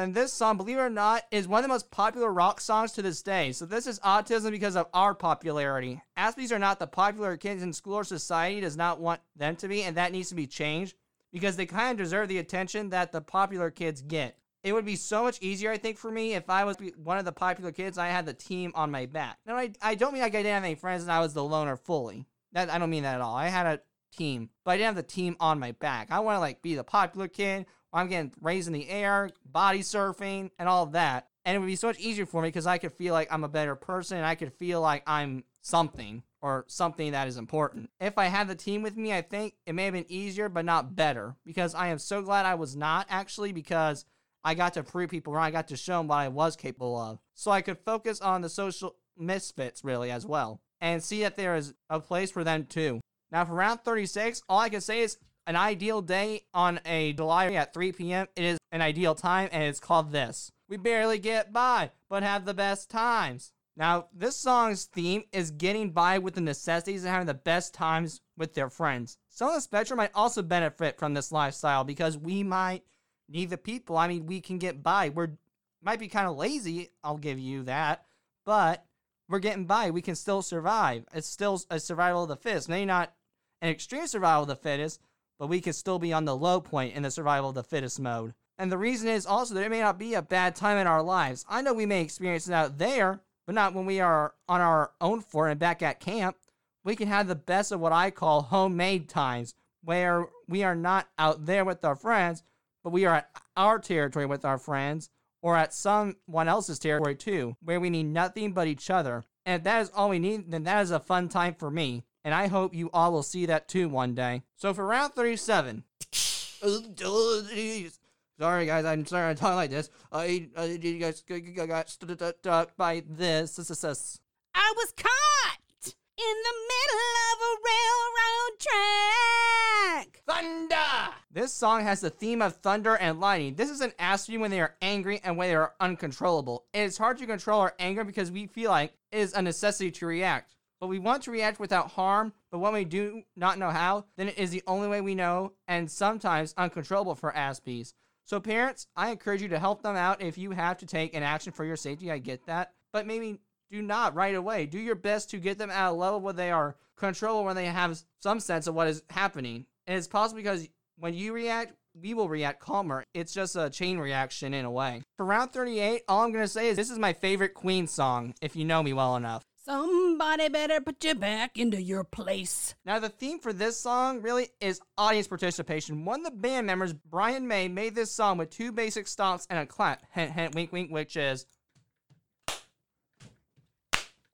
In this song, believe it or not, is one of the most popular rock songs to this day. So this is autism because of our popularity. Aspies are not the popular kids in school or society does not want them to be, and that needs to be changed because they kind of deserve the attention that the popular kids get. It would be so much easier, I think, for me if I was one of the popular kids. I had the team on my back. Now, I, I don't mean like I didn't have any friends and I was the loner fully. That I don't mean that at all. I had a team, but I didn't have the team on my back. I want to like be the popular kid. I'm getting raised in the air, body surfing, and all that. And it would be so much easier for me because I could feel like I'm a better person and I could feel like I'm something or something that is important. If I had the team with me, I think it may have been easier, but not better because I am so glad I was not actually because I got to prove people wrong. I got to show them what I was capable of. So I could focus on the social misfits really as well and see that there is a place for them too. Now, for round 36, all I can say is an ideal day on a July at 3 p.m. It is an ideal time, and it's called this. We barely get by, but have the best times. Now, this song's theme is getting by with the necessities and having the best times with their friends. Some of the spectrum might also benefit from this lifestyle because we might need the people. I mean, we can get by. We're might be kind of lazy, I'll give you that, but we're getting by. We can still survive. It's still a survival of the fittest. Maybe not an extreme survival of the fittest, but we can still be on the low point in the survival of the fittest mode. And the reason is also that it may not be a bad time in our lives. I know we may experience it out there, but not when we are on our own fort and back at camp. We can have the best of what I call homemade times, where we are not out there with our friends, but we are at our territory with our friends, or at someone else's territory too, where we need nothing but each other. And if that is all we need, then that is a fun time for me. And I hope you all will see that too one day. So for round 37. Sorry guys, I'm sorry to talk like this. I, uh, you guys got stuck by this. I was caught in the middle of a railroad track. Thunder! This song has the theme of thunder and lightning. This is an Aspie when they are angry and when they are uncontrollable. It is hard to control our anger because we feel like it is a necessity to react. But we want to react without harm, but when we do not know how, then it is the only way we know and sometimes uncontrollable for Aspies. So parents, I encourage you to help them out if you have to take an action for your safety. I get that. But maybe do not right away. Do your best to get them at a level where they are controllable, where they have some sense of what is happening. And it's possible because when you react, we will react calmer. It's just a chain reaction in a way. For round 38, all I'm going to say is this is my favorite Queen song, if you know me well enough. Somebody better put you back into your place. Now, the theme for this song really is audience participation. One of the band members, Brian May, made this song with two basic stomps and a clap, hint, hint, wink, wink, which is.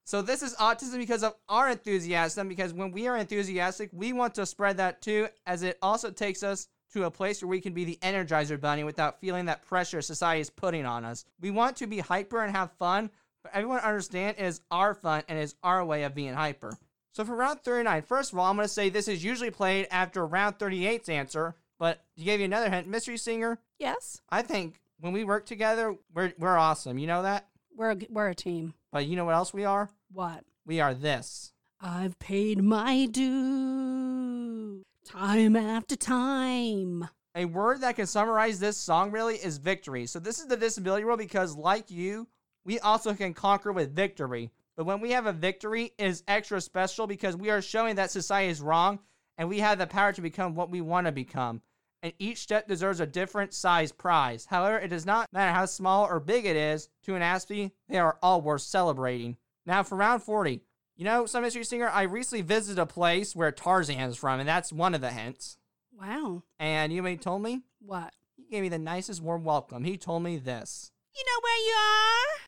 So, this is autism because of our enthusiasm, because when we are enthusiastic, we want to spread that too, as it also takes us to a place where we can be the energizer bunny without feeling that pressure society is putting on us. We want to be hyper and have fun, but everyone understand it is our fun and it is our way of being hyper. So for round 39, first of all, I'm going to say this is usually played after round 38's answer, but to give you another hint, Mystery Singer, Yes, I think when we work together, we're, we're awesome. You know that? we're a, we're a team. But you know what else we are? What? We are this. I've paid my due time after time. A word that can summarize this song really is victory. So this is the disability world because like you, we also can conquer with victory. But when we have a victory, it is extra special because we are showing that society is wrong and we have the power to become what we want to become. And each step deserves a different size prize. However, it does not matter how small or big it is to an Aspie, they are all worth celebrating. Now for round 40. You know, some mystery singer, I recently visited a place where Tarzan is from, and that's one of the hints. Wow. And you know he told me? What? He gave me the nicest warm welcome. He told me this. You know where you are?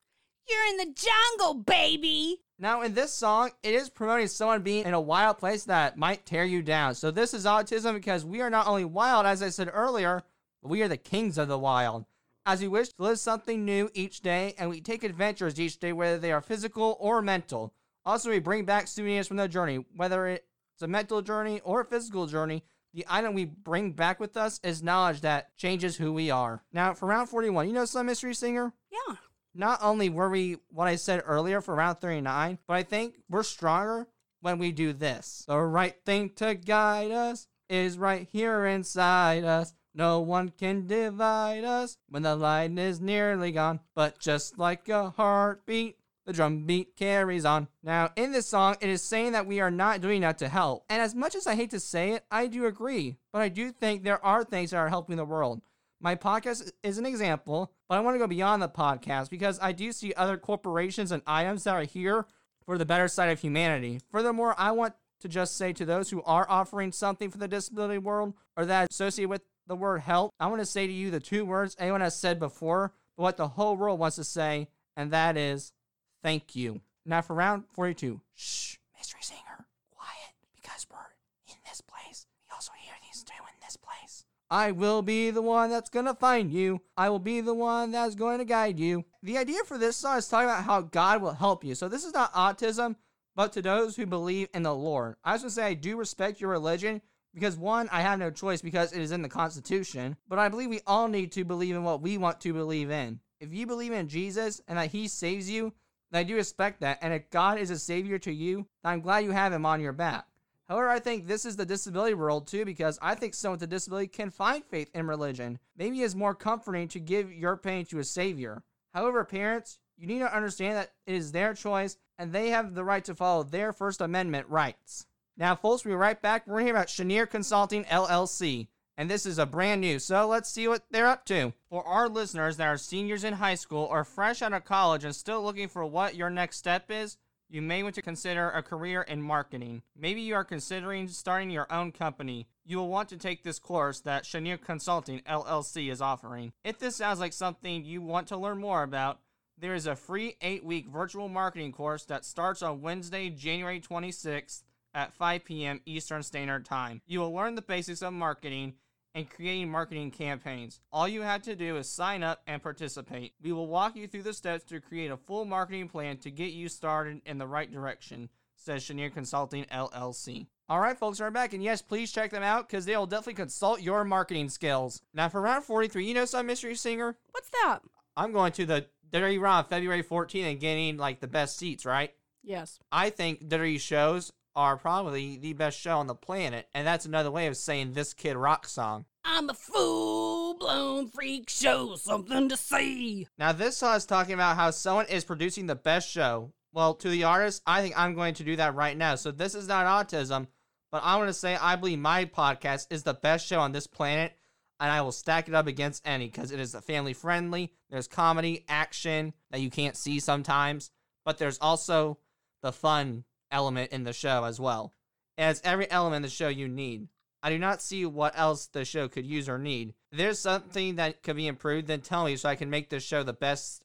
You're in the jungle, baby. Now, in this song, it is promoting someone being in a wild place that might tear you down. So, this is autism because we are not only wild, as I said earlier, but we are the kings of the wild. As we wish to live something new each day, and we take adventures each day, whether they are physical or mental. Also, we bring back souvenirs from the journey, whether it's a mental journey or a physical journey. The item we bring back with us is knowledge that changes who we are. Now, for round 41, you know some mystery singer? Yeah. not only were we what I said earlier for round 39, but I think we're stronger when we do this. The right thing to guide us is right here inside us. No one can divide us when the light is nearly gone. But just like a heartbeat, the drum beat carries on. Now, in this song, it is saying that we are not doing that to help. And as much as I hate to say it, I do agree. But I do think there are things that are helping the world. My podcast is an example, but I want to go beyond the podcast because I do see other corporations and items that are here for the better side of humanity. Furthermore, I want to just say to those who are offering something for the disability world or that associate with the word help, I want to say to you the two words anyone has said before, but what the whole world wants to say, and that is thank you. Now for round 42. Shh, mystery singer, quiet, because we're in this place. We also hear these two in this place. I will be the one that's gonna find you. I will be the one that's going to guide you. The idea for this song is talking about how God will help you. So this is not autism, but to those who believe in the Lord. I was gonna say I do respect your religion because one, I have no choice because it is in the Constitution. But I believe we all need to believe in what we want to believe in. If you believe in Jesus and that He saves you, then I do respect that. And if God is a savior to you, then I'm glad you have Him on your back. However, I think this is the disability world too, because I think someone with a disability can find faith in religion. Maybe it's more comforting to give your pain to a savior. However, parents, you need to understand that it is their choice and they have the right to follow their First Amendment rights. Now, folks, we'll be right back. We're going to hear about Chenier Consulting LLC. And this is a brand new, so let's see what they're up to. For our listeners that are seniors in high school or fresh out of college and still looking for what your next step is, you may want to consider a career in marketing. Maybe you are considering starting your own company. You will want to take this course that Chenier Consulting LLC is offering. If this sounds like something you want to learn more about, there is a free 8-week virtual marketing course that starts on Wednesday, January 26th at 5 p.m. Eastern Standard Time. You will learn the basics of marketing and creating marketing campaigns. All you have to do is sign up and participate. We will walk you through the steps to create a full marketing plan to get you started in the right direction, says Chenier Consulting LLC. All right, folks, we're back, and yes, please check them out because they will definitely consult your marketing skills. Now, for round 43, you know some mystery singer? What's that? I'm going to the Dirty Raw February 14th and getting like the best seats, right? Yes. I think Dirty shows are probably the best show on the planet, and that's another way of saying this Kid Rock song. I'm a full blown freak show, something to see. Now, this song is talking about how someone is producing the best show. Well, to the artist, I think I'm going to do that right now. So, this is not autism, but I want to say I believe my podcast is the best show on this planet. and I will stack it up against any because it is family friendly. There's comedy, action that you can't see sometimes, but there's also the fun element in the show as well. It has every element in the show you need. I do not see what else the show could use or need. If there's something that could be improved, then tell me so I can make this show the best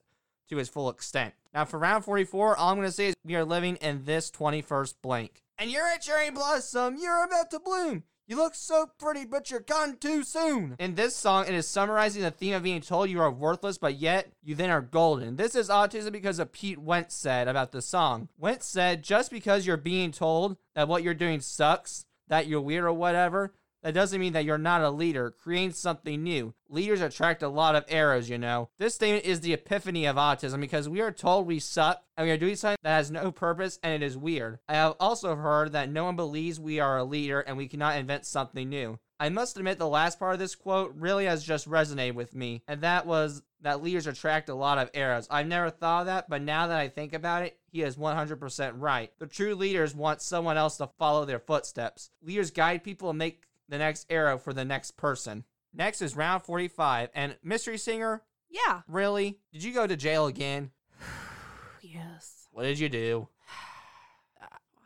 to its full extent. Now, for round 44, all I'm going to say is we are living in this 21st blank. And you're a cherry blossom, you're about to bloom. You look so pretty, but you're gone too soon. In this song, it is summarizing the theme of being told you are worthless, but yet you then are golden. This is autism because of Pete Wentz said about the song. Wentz said, just because you're being told that what you're doing sucks, that you're weird or whatever, that doesn't mean that you're not a leader. Create something new. Leaders attract a lot of arrows, you know. This statement is the epiphany of autism because we are told we suck and we are doing something that has no purpose and it is weird. I have also heard that no one believes we are a leader and we cannot invent something new. I must admit the last part of this quote really has just resonated with me, and that was that leaders attract a lot of arrows. I've never thought of that, but now that I think about it, he is 100% right. The true leaders want someone else to follow their footsteps. Leaders guide people and make the next arrow for the next person. Next is round 45, and Mystery Singer, Yeah. really? Did you go to jail again? Yes. What did you do?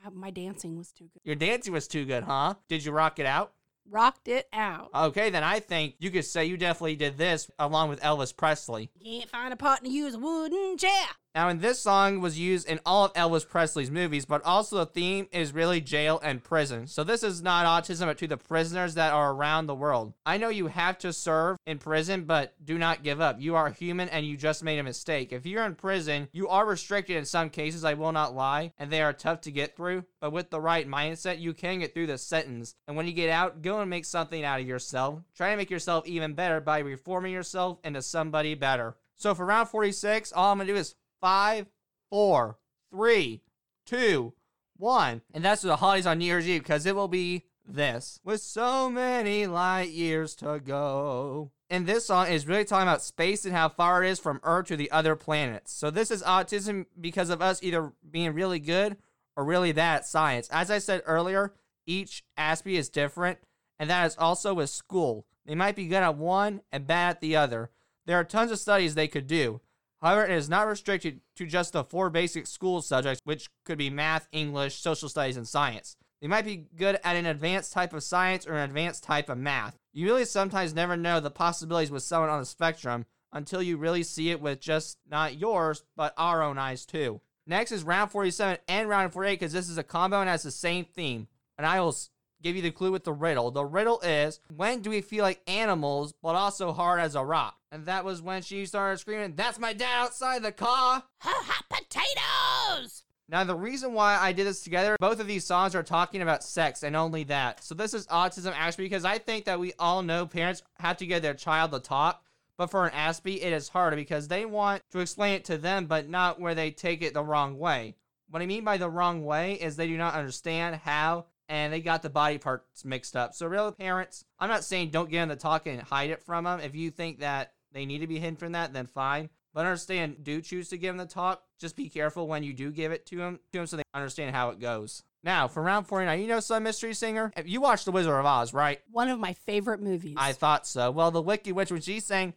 Uh, my dancing was too good. Your dancing was too good, huh? Did you rock it out? Rocked it out. Okay, then I think you could say you definitely did this along with Elvis Presley. Can't find a partner use a wooden chair. Now, in this song was used in all of Elvis Presley's movies, but also the theme is really jail and prison. So this is not autism, but to the prisoners that are around the world. I know you have to serve in prison, but do not give up. You are human and you just made a mistake. If you're in prison, you are restricted in some cases, I will not lie, and they are tough to get through. But with the right mindset, you can get through the sentence. And when you get out, go and make something out of yourself. Try to make yourself even better by reforming yourself into somebody better. So for round 46, all I'm gonna do is five, four, three, two, one. And that's the holidays on New Year's Eve because it will be this. With so many light years to go. And this song is really talking about space and how far it is from Earth to the other planets. So this is autism because of us either being really good or really bad at science. As I said earlier, each Aspie is different, and that is also with school. They might be good at one and bad at the other. There are tons of studies they could do. However, it is not restricted to just the four basic school subjects, which could be math, English, social studies, and science. They might be good at an advanced type of science or an advanced type of math. You really sometimes never know the possibilities with someone on the spectrum until you really see it with just not yours, but our own eyes too. Next is round 47 and round 48 because this is a combo and has the same theme. And I will give you the clue with the riddle. The riddle is when do we feel like animals but also hard as a rock? And that was when she started screaming, That's my dad outside the car! Ha ha potatoes! Now, the reason why I did this together, both of these songs are talking about sex and only that. So, this is autism actually because I think that we all know parents have to get their child to talk. But for an Aspie, it is harder because they want to explain it to them, but not where they take it the wrong way. What I mean by the wrong way is they do not understand how and they got the body parts mixed up. So, real parents, I'm not saying don't get them the talk and hide it from them. If you think that they need to be hidden from that, then fine. But understand, do choose to give them the talk. Just be careful when you do give it to them, to them so they understand how it goes. Now, for round 49, you know some mystery singer? You watched The Wizard of Oz, right? One of my favorite movies. I thought so. Well, the Wicked Witch, when she sang,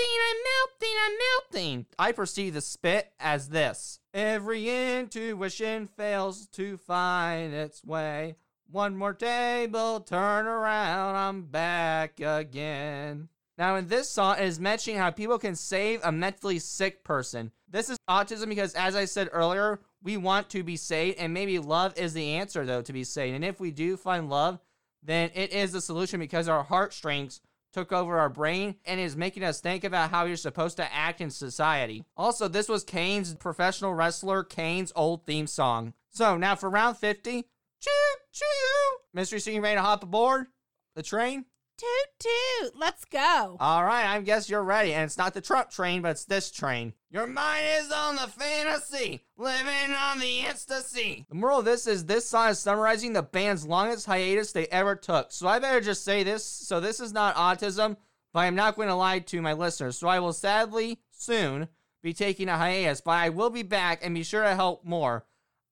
melting, I'm melting, I'm melting, I perceive the spit as this. Every intuition fails to find its way. One more table, turn around, I'm back again. Now, in this song, it is mentioning how people can save a mentally sick person. This is autism because, as I said earlier, we want to be saved, and maybe love is the answer, though, to be saved. And if we do find love, then it is the solution because our heartstrings took over our brain and is making us think about how you're supposed to act in society. Also, this was Kane's professional wrestler Kane's old theme song. So now for round 50, choo choo. Mystery Singer ready to hop aboard the train? Toot toot. Let's go. All right, I guess you're ready. And it's not the Trump train, but it's this train. Your mind is on the fantasy, living on the ecstasy. The moral of this is this song is summarizing the band's longest hiatus they ever took. So I better just say this. So this is not autism, but I'm not going to lie to my listeners. So I will sadly soon be taking a hiatus, but I will be back and be sure to help more.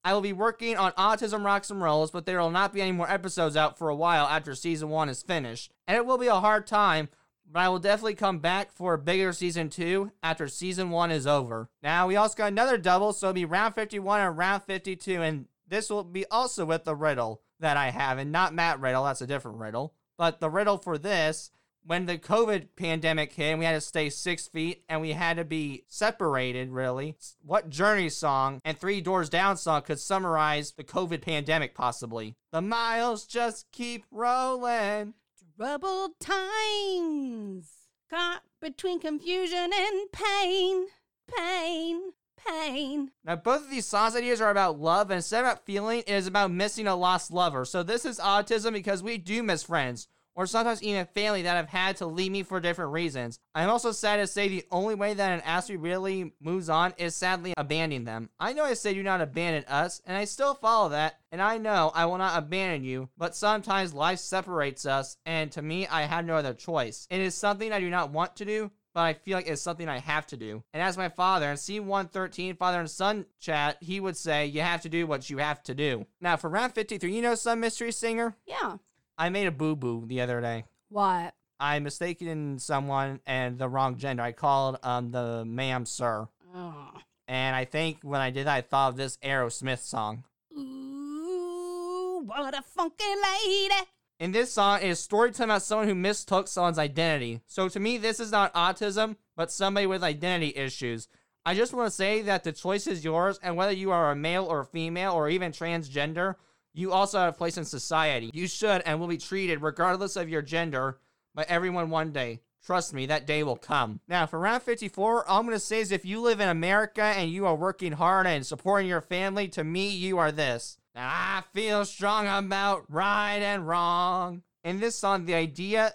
I will be working on Autism Rocks and Rolls, but there will not be any more episodes out for a while after season one is finished. And it will be a hard time, but I will definitely come back for a bigger season two after season one is over. Now, we also got another double, so it'll be round 51 and round 52, and this will be also with the riddle that I have, and not Matt Riddle, that's a different riddle. But the riddle for this when the COVID pandemic hit and we had to stay six feet and we had to be separated, really, what Journey song and Three Doors Down song could summarize the COVID pandemic possibly? The miles just keep rolling. Troubled times, caught between confusion and pain, pain, pain. Now, both of these songs ideas are about love, and instead of about feeling, it is about missing a lost lover. So, this is autism because we do miss friends or sometimes even family that have had to leave me for different reasons. I'm also sad to say the only way that an Aspie really moves on is sadly abandoning them. I know I say do not abandon us, and I still follow that, and I know I will not abandon you, but sometimes life separates us, and to me, I have no other choice. It is something I do not want to do, but I feel like it's something I have to do. And as my father in C113, father and son chat, he would say, You have to do what you have to do. Now, for round 53, you know some mystery singer? Yeah. I made a boo boo the other day. What? I mistaken someone and the wrong gender. I called um the ma'am sir. Oh. And I think when I did that, I thought of this Aerosmith song. Ooh, what a funky lady. In this song, it is storytelling about someone who mistook someone's identity. So to me, this is not autism, but somebody with identity issues. I just want to say that the choice is yours, and whether you are a male or a female or even transgender, you also have a place in society. You should and will be treated, regardless of your gender, by everyone one day. Trust me, that day will come. Now, for round 54, all I'm going to say is if you live in America and you are working hard and supporting your family, to me, you are this. I feel strong about right and wrong. In this song, the idea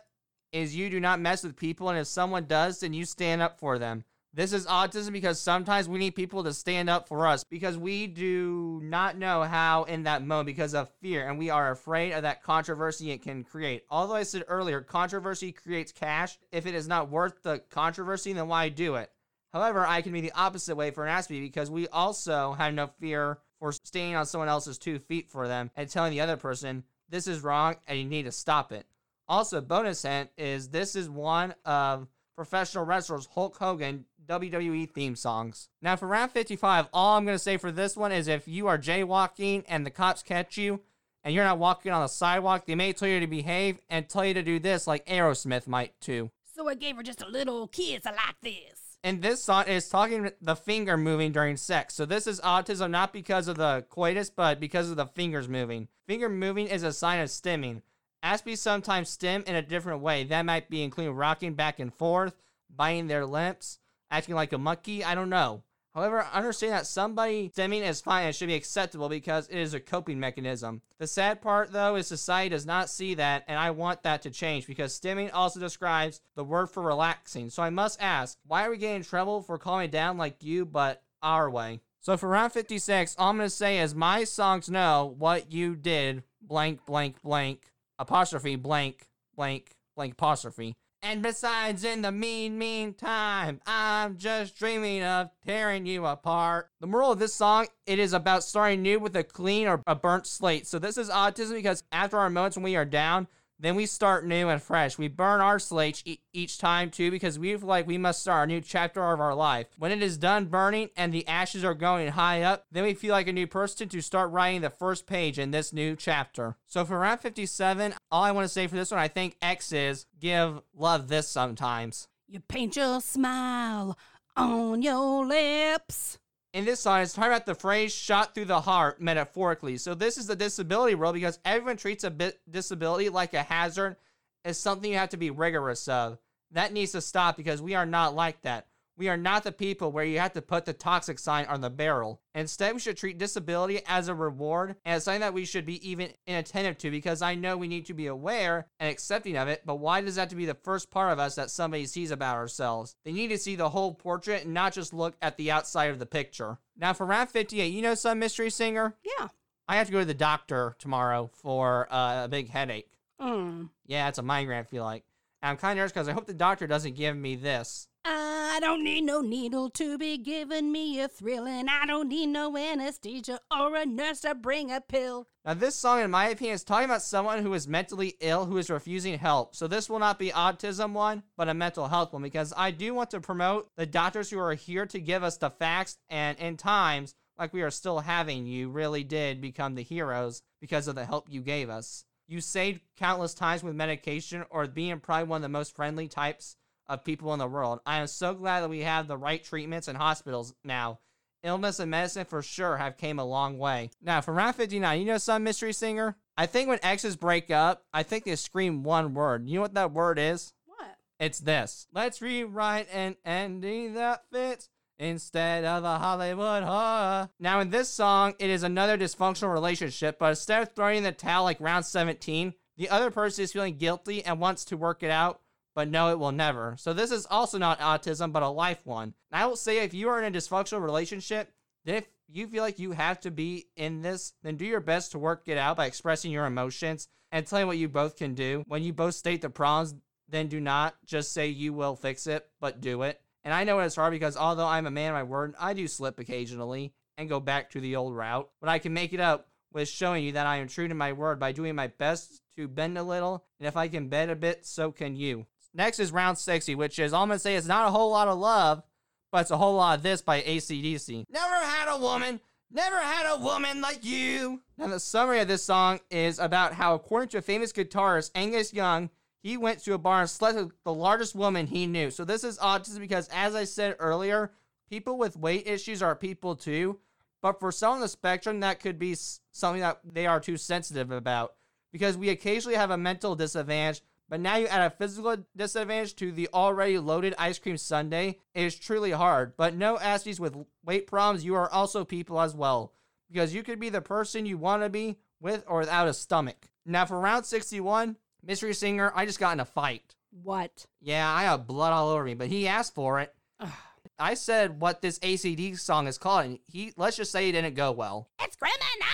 is you do not mess with people, and if someone does, then you stand up for them. This is autism because sometimes we need people to stand up for us because we do not know how in that moment because of fear and we are afraid of that controversy it can create. Although I said earlier, controversy creates cash. If it is not worth the controversy, then why do it? However, I can be the opposite way for an Aspie because we also have no fear for standing on someone else's two feet for them and telling the other person, this is wrong and you need to stop it. Also, bonus hint is this is one of professional wrestlers Hulk Hogan WWE theme songs. Now, for round 55, all I'm going to say for this one is if you are jaywalking and the cops catch you and you're not walking on the sidewalk, they may tell you to behave and tell you to do this like Aerosmith might too. So I gave her just a little kiss like this. And this song is talking the finger moving during sex. So this is autism not because of the coitus, but because of the fingers moving. Finger moving is a sign of stimming. Aspies sometimes stim in a different way. That might be including rocking back and forth, biting their lips, acting like a monkey. I don't know. However, I understand that somebody stimming is fine and should be acceptable because it is a coping mechanism. The sad part, though, is society does not see that, and I want that to change because stimming also describes the word for relaxing. So I must ask, why are we getting in trouble for calling it down like you, but our way? So for round 56, all I'm going to say is my songs know what you did, blank, blank, blank, apostrophe, blank, blank, blank, apostrophe. And besides, in the mean, mean time, I'm just dreaming of tearing you apart. The moral of this song, it is about starting new with a clean or a burnt slate. So this is autism because after our moments when we are down, then we start new and fresh. We burn our slates e- each time too because we feel like we must start a new chapter of our life. When it is done burning and the ashes are going high up, then we feel like a new person to start writing the first page in this new chapter. So for round 57, all I want to say for this one, I think X is give love this sometimes. You paint your smile on your lips. In this song, it's talking about the phrase shot through the heart metaphorically. So this is the disability role because everyone treats a bit disability like a hazard as something you have to be rigorous of. That needs to stop because we are not like that. We are not the people where you have to put the toxic sign on the barrel. Instead, we should treat disability as a reward and as something that we should be even inattentive to because I know we need to be aware and accepting of it, but why does that have to be the first part of us that somebody sees about ourselves? They need to see the whole portrait and not just look at the outside of the picture. Now, for round 58, you know some mystery singer? Yeah. I have to go to the doctor tomorrow for uh, a big headache. Mm. Yeah, it's a migraine, I feel like. I'm kind of nervous because I hope the doctor doesn't give me this. I don't need no needle to be giving me a thrill, and I don't need no anesthesia or a nurse to bring a pill. Now, this song, in my opinion, is talking about someone who is mentally ill who is refusing help. So, this will not be autism one, but a mental health one, because I do want to promote the doctors who are here to give us the facts. And in times like we are still having, you really did become the heroes because of the help you gave us. You saved countless times with medication or being probably one of the most friendly types of people in the world. I am so glad that we have the right treatments and hospitals now. Illness and medicine for sure have came a long way. Now, for round 59, you know some mystery singer? I think when exes break up, I think they scream one word. You know what that word is? What? It's this. Let's rewrite an ending that fits instead of a Hollywood horror. Now, in this song, it is another dysfunctional relationship, but instead of throwing in the towel like round 17, the other person is feeling guilty and wants to work it out, but no, it will never. So, this is also not autism, but a life one. And I will say, if you are in a dysfunctional relationship, then if you feel like you have to be in this, then do your best to work it out by expressing your emotions and telling what you both can do. When you both state the problems, then do not just say you will fix it, but do it. And I know it's hard because although I'm a man of my word, I do slip occasionally and go back to the old route. But I can make it up with showing you that I am true to my word by doing my best to bend a little. And if I can bend a bit, so can you. Next is round 60, which is I'm going to say it's not a whole lot of love, but it's a whole lot of this by ACDC. Never had a woman, never had a woman like you. Now, the summary of this song is about how, according to a famous guitarist, Angus Young, he went to a bar and slept with the largest woman he knew. So this is autism because, as I said earlier, people with weight issues are people too. But for some on the spectrum, that could be something that they are too sensitive about. Because we occasionally have a mental disadvantage, but now you add a physical disadvantage to the already loaded ice cream sundae. It is truly hard. But no Aspies with weight problems, you are also people as well. Because you could be the person you want to be with or without a stomach. Now for round 61, Mystery Singer, I just got in a fight. What? Yeah, I have blood all over me, but he asked for it. I said what this ACD song is called, and he let's just say it didn't go well. It's criminal!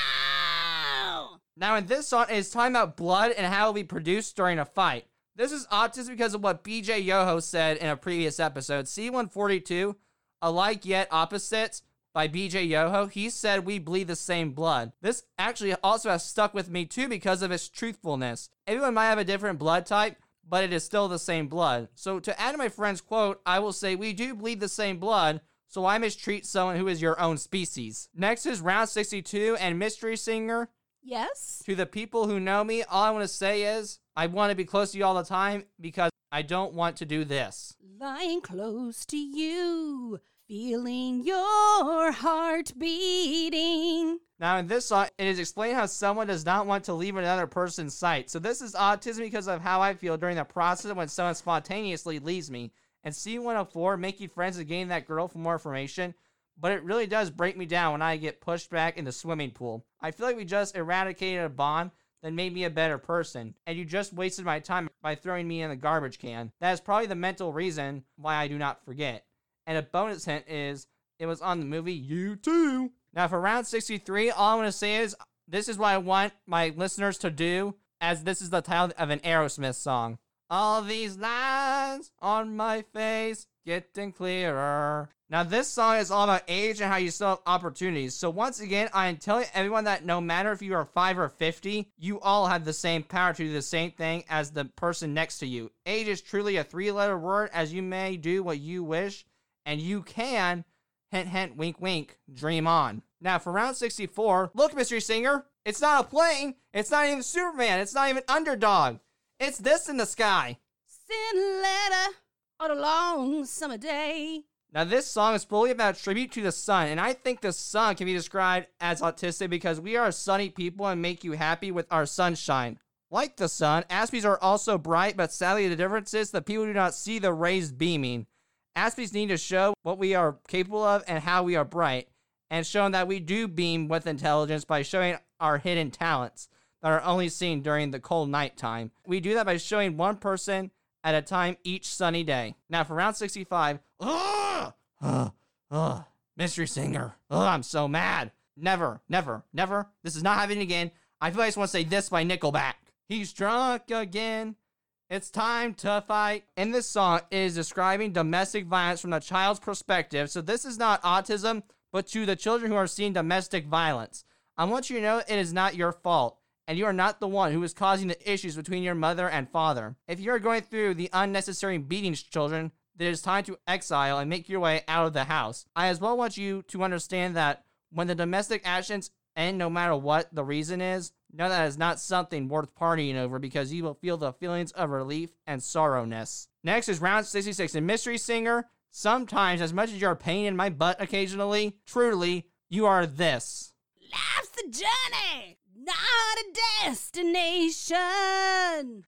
Now, in this song, it's talking about blood and how it'll be produced during a fight. This is autism because of what BJ Yoho said in a previous episode. C142, alike yet opposites by BJ Yoho, he said we bleed the same blood. This actually also has stuck with me too because of its truthfulness. Everyone might have a different blood type, but it is still the same blood. So to add to my friend's quote, I will say we do bleed the same blood, so why mistreat someone who is your own species. Next is round 62 and Mystery Singer. Yes? To the people who know me, all I want to say is I want to be close to you all the time because I don't want to do this. Lying close to you, feeling your heart beating. Now, in this song, it is explained how someone does not want to leave another person's sight. So, this is autism because of how I feel during the process when someone spontaneously leaves me. And C104, making friends and getting that girl for more information, but it really does break me down when I get pushed back in the swimming pool. I feel like we just eradicated a bond that made me a better person, and you just wasted my time by throwing me in the garbage can. That is probably the mental reason why I do not forget. And a bonus hint is it was on the movie You Too. Now, for round 63, all I want to say is this is what I want my listeners to do, as this is the title of an Aerosmith song. All these lines on my face getting clearer. Now, this song is all about age and how you still have opportunities. So, once again, I am telling everyone that no matter if you are 5 or 50, you all have the same power to do the same thing as the person next to you. Age is truly a three letter word, as you may do what you wish, and you can, hint, hint, wink, wink, dream on. Now, for round 64, look, Mystery Singer, it's not a plane, it's not even Superman, it's not even Underdog. It's this in the sky. Send a letter on a long summer day. Now, this song is fully about tribute to the sun, and I think the sun can be described as autistic because we are sunny people and make you happy with our sunshine. Like the sun, Aspies are also bright, but sadly, the difference is that people do not see the rays beaming. Aspies need to show what we are capable of and how we are bright, and showing that we do beam with intelligence by showing our hidden talents that are only seen during the cold night time. We do that by showing one person at a time each sunny day. Now, for round 65, ugh, oh! Ugh, ugh, mystery singer. Ugh, I'm so mad. Never, never, never. This is not happening again. I feel like I just want to say this by Nickelback. He's drunk again. It's time to fight. And this song, is describing domestic violence from the child's perspective. So this is not autism, but to the children who are seeing domestic violence. I want you to know it is not your fault, and you are not the one who is causing the issues between your mother and father. If you are going through the unnecessary beatings, children, it is time to exile and make your way out of the house. I as well want you to understand that when the domestic actions end, no matter what the reason is, know that is not something worth partying over because you will feel the feelings of relief and sorrowness. Next is round 66. A mystery singer, sometimes as much as you're a pain in my butt occasionally, truly, you are this. Life's the journey, not a destination.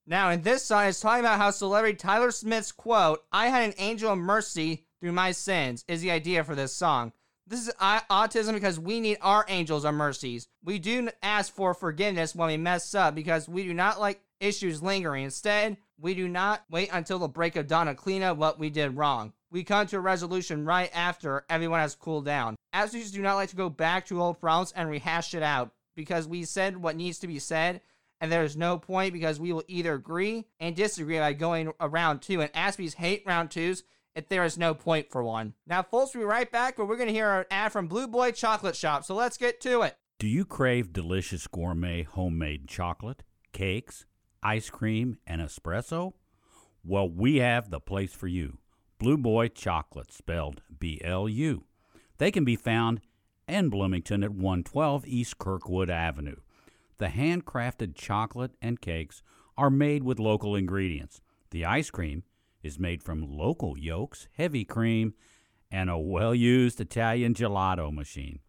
Now, in this song, it's talking about how celebrity Tyler Smith's quote, I had an angel of mercy through my sins, is the idea for this song. This is autism because we need our angels of mercies. We do ask for forgiveness when we mess up because we do not like issues lingering. Instead, we do not wait until the break of dawn to clean up what we did wrong. We come to a resolution right after everyone has cooled down. Absolutes do not like to go back to old problems and rehash it out because we said what needs to be said and there is no point because we will either agree and disagree by going around two. And Aspies hate round twos if there is no point for one. Now, folks, we'll be right back, but we're going to hear an ad from BLU Boy Chocolate Shop, so let's get to it. Do you crave delicious gourmet homemade chocolate, cakes, ice cream, and espresso? Well, we have the place for you. BLU Boy Chocolate, spelled B L U. They can be found in Bloomington at 112 East Kirkwood Avenue. The handcrafted chocolate and cakes are made with local ingredients. The ice cream is made from local yolks, heavy cream, and a well used Italian gelato machine.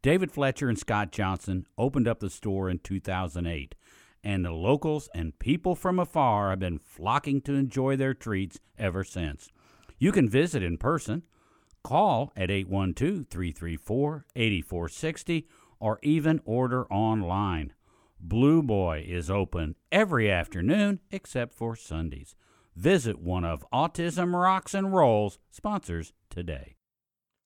David Fletcher and Scott Johnson opened up the store in 2008, and the locals and people from afar have been flocking to enjoy their treats ever since. You can visit in person, call at 812 334 8460, or even order online. BLU Boy is open every afternoon except for Sundays. Visit one of Autism Rocks and Rolls sponsors today.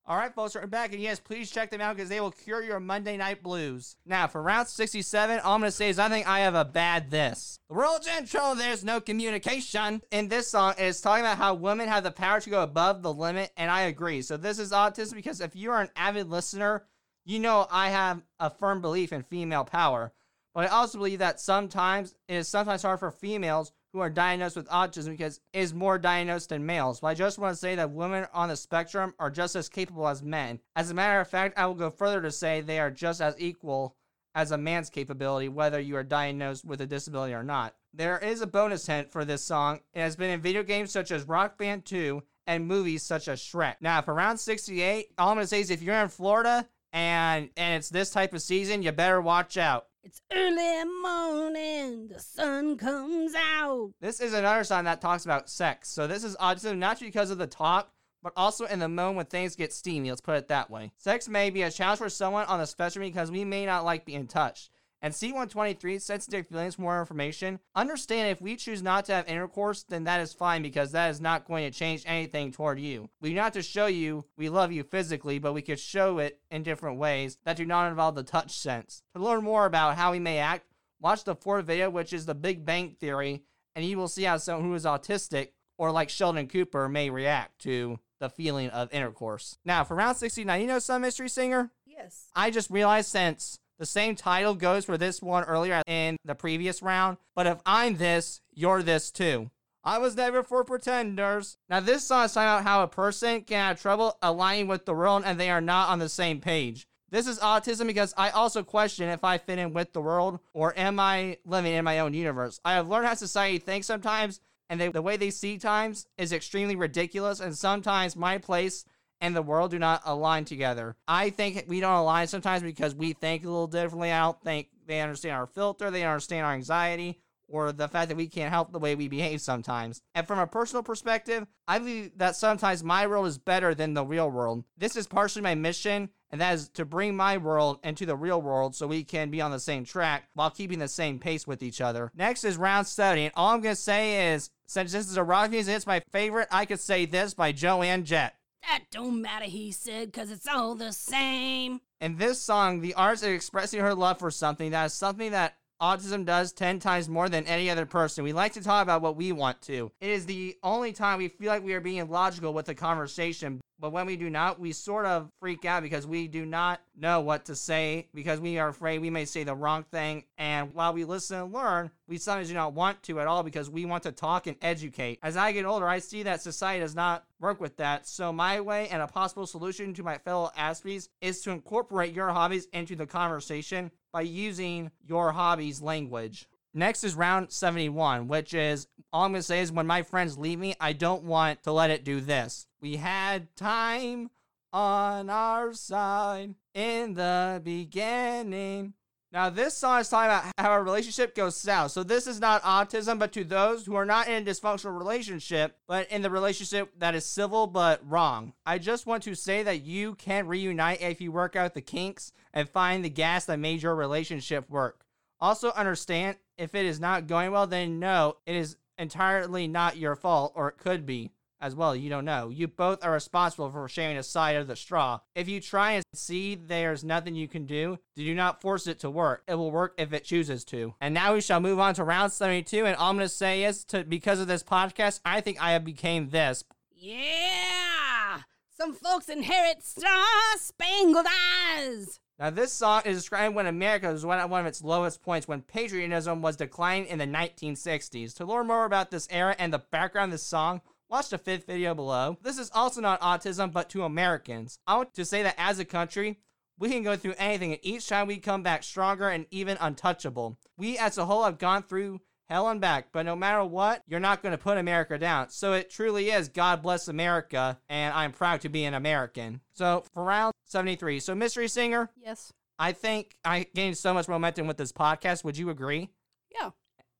All right, folks, we're back, and yes, please check them out because they will cure your Monday night blues. Now, for round 67, all I'm going to say is I think I have a bad this. The world's in trouble, there's no communication. In this song, it's talking about how women have the power to go above the limit, and I agree. So, this is autism because if you are an avid listener, you know I have a firm belief in female power. But I also believe that sometimes it is sometimes hard for females who are diagnosed with autism because is more diagnosed than males. But I just want to say that women on the spectrum are just as capable as men. As a matter of fact, I will go further to say they are just as equal as a man's capability, whether you are diagnosed with a disability or not. There is a bonus hint for this song. It has been in video games such as Rock Band 2 and movies such as Shrek. Now, for round 68, all I'm going to say is if you're in Florida and and it's this type of season, you better watch out. It's early morning, the sun comes out. This is another song that talks about sex. So this is autism not just because of the talk, but also in the moment when things get steamy. Let's put it that way. Sex may be a challenge for someone on the spectrum because we may not like being touched and C123 sensitive feelings for more information. Understand if we choose not to have intercourse, then that is fine because that is not going to change anything toward you. We do not to show you we love you physically, but we could show it in different ways that do not involve the touch sense. To learn more about how we may act, watch the fourth video, which is the Big Bang Theory, and you will see how someone who is autistic or like Sheldon Cooper may react to the feeling of intercourse. Now, for round 69, you know some mystery singer? Yes. I just realized since the same title goes for this one earlier in the previous round, but if I'm this, you're this too. I was never for pretenders. Now, this song is talking about how a person can have trouble aligning with the world and they are not on the same page. This is autism because I also question if I fit in with the world or am I living in my own universe. I have learned how society thinks sometimes, and they, the way they see times is extremely ridiculous, and sometimes my place and the world do not align together. I think we don't align sometimes because we think a little differently. I don't think they understand our filter, they understand our anxiety, or the fact that we can't help the way we behave sometimes. And from a personal perspective, I believe that sometimes my world is better than the real world. This is partially my mission, and that is to bring my world into the real world so we can be on the same track while keeping the same pace with each other. Next is round 70, and all I'm to say is since this is a rock music, it's my favorite, I could say this by Joan Jett. That don't matter, he said, cause it's all the same. In this song, the artist is expressing her love for something that is something that autism does 10 times more than any other person. We like to talk about what we want to. It is the only time we feel like we are being logical with the conversation. But when we do not, we sort of freak out because we do not know what to say because we are afraid we may say the wrong thing. And while we listen and learn, we sometimes do not want to at all because we want to talk and educate. As I get older, I see that society does not work with that. So my way and a possible solution to my fellow Aspies is to incorporate your hobbies into the conversation by using your hobbies language. Next is round 71, which is all I'm going to say is when my friends leave me, I don't want to let it do this. We had time on our side in the beginning. Now, this song is talking about how a relationship goes south. So, this is not autism, but to those who are not in a dysfunctional relationship, but in the relationship that is civil but wrong. I just want to say that you can reunite if you work out the kinks and find the gas that made your relationship work. Also, understand if it is not going well, then no, it is entirely not your fault, or it could be as well. You don't know. You both are responsible for sharing a side of the straw. If you try and see there's nothing you can do, do not force it to work. It will work if it chooses to. And now we shall move on to round 72. And all I'm going to say is, to because of this podcast, I think I have became this. Yeah! Some folks inherit star spangled eyes. Now, this song is described when America was at one of its lowest points when patriotism was declining in the 1960s. To learn more about this era and the background of this song, watch the fifth video below. This is also not autism, but to Americans. I want to say that as a country, we can go through anything, and each time we come back stronger and even untouchable. We as a whole have gone through hell and back, but no matter what, you're not going to put America down. So it truly is God bless America, and I'm proud to be an American. So for round 73, so Mystery Singer, Yes. I think I gained so much momentum with this podcast. Would you agree? Yeah.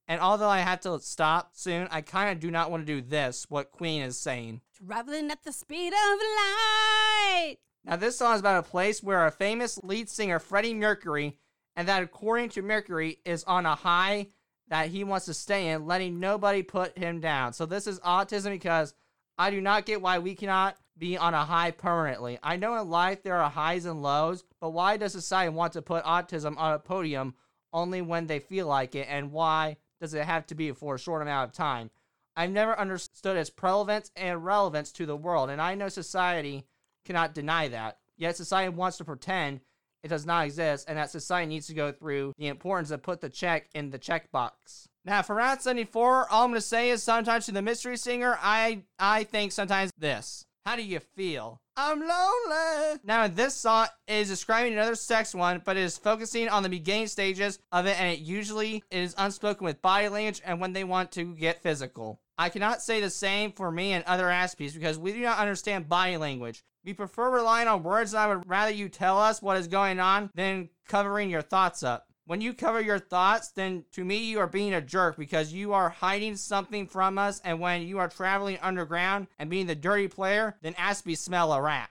And although I have to stop soon, I kind of do not want to do this, what Queen is saying. Traveling at the speed of light. Now, this song is about a place where a famous lead singer, Freddie Mercury, and that according to Mercury, is on a high that he wants to stay in, letting nobody put him down. So, this is autism because I do not get why we cannot be on a high permanently. I know in life there are highs and lows, but why does society want to put autism on a podium only when they feel like it, and why does it have to be for a short amount of time? I've never understood its prevalence and relevance to the world, and I know society cannot deny that. Yet society wants to pretend it does not exist, and that society needs to go through the importance of put the check in the checkbox. Now, for round 74, all I'm to say is sometimes to the mystery singer, I I think sometimes this. How do you feel? I'm lonely. Now, this song is describing another sex one, but it is focusing on the beginning stages of it, and it usually is unspoken with body language and when they want to get physical. I cannot say the same for me and other Aspies because we do not understand body language. We prefer relying on words, and I would rather you tell us what is going on than covering your thoughts up. When you cover your thoughts, then to me you are being a jerk because you are hiding something from us, and when you are traveling underground and being the dirty player, then Aspie smell a rat.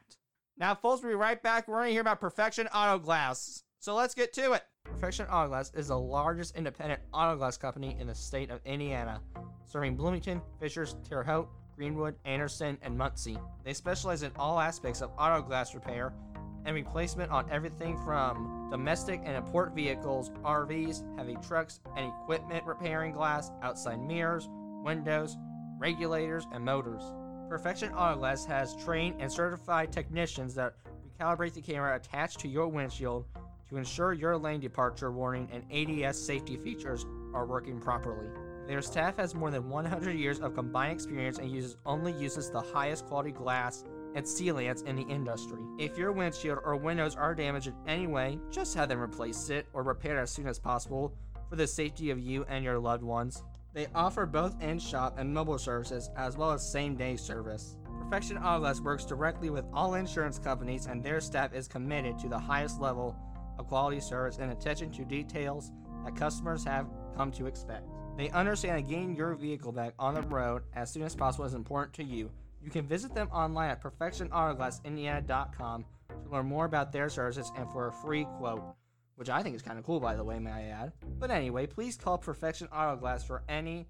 Now, folks, we'll be right back. We're going to hear about Perfection Auto Glass. So let's get to it. Perfection Auto Glass is the largest independent auto glass company in the state of Indiana, serving Bloomington, Fishers, Terre Haute, Greenwood, Anderson, and Muncie. They specialize in all aspects of auto glass repair and replacement on everything from domestic and import vehicles, RVs, heavy trucks, and equipment repairing glass, outside mirrors, windows, regulators, and motors. Perfection Auto Glass has trained and certified technicians that recalibrate the camera attached to your windshield to ensure your lane departure warning and ADS safety features are working properly. Their staff has more than 100 years of combined experience and uses only uses the highest quality glass and sealants in the industry. If your windshield or windows are damaged in any way, just have them replace it or repaired as soon as possible for the safety of you and your loved ones. They offer both in-shop and mobile services as well as same-day service. Perfection Auto Glass works directly with all insurance companies and their staff is committed to the highest level of quality service and attention to details that customers have come to expect. They understand that getting your vehicle back on the road as soon as possible is important to you. You can visit them online at perfectionautoglassindiana.com to learn more about their services and for a free quote, which I think is kind of cool, by the way, may I add. But anyway, please call Perfection Auto Glass for any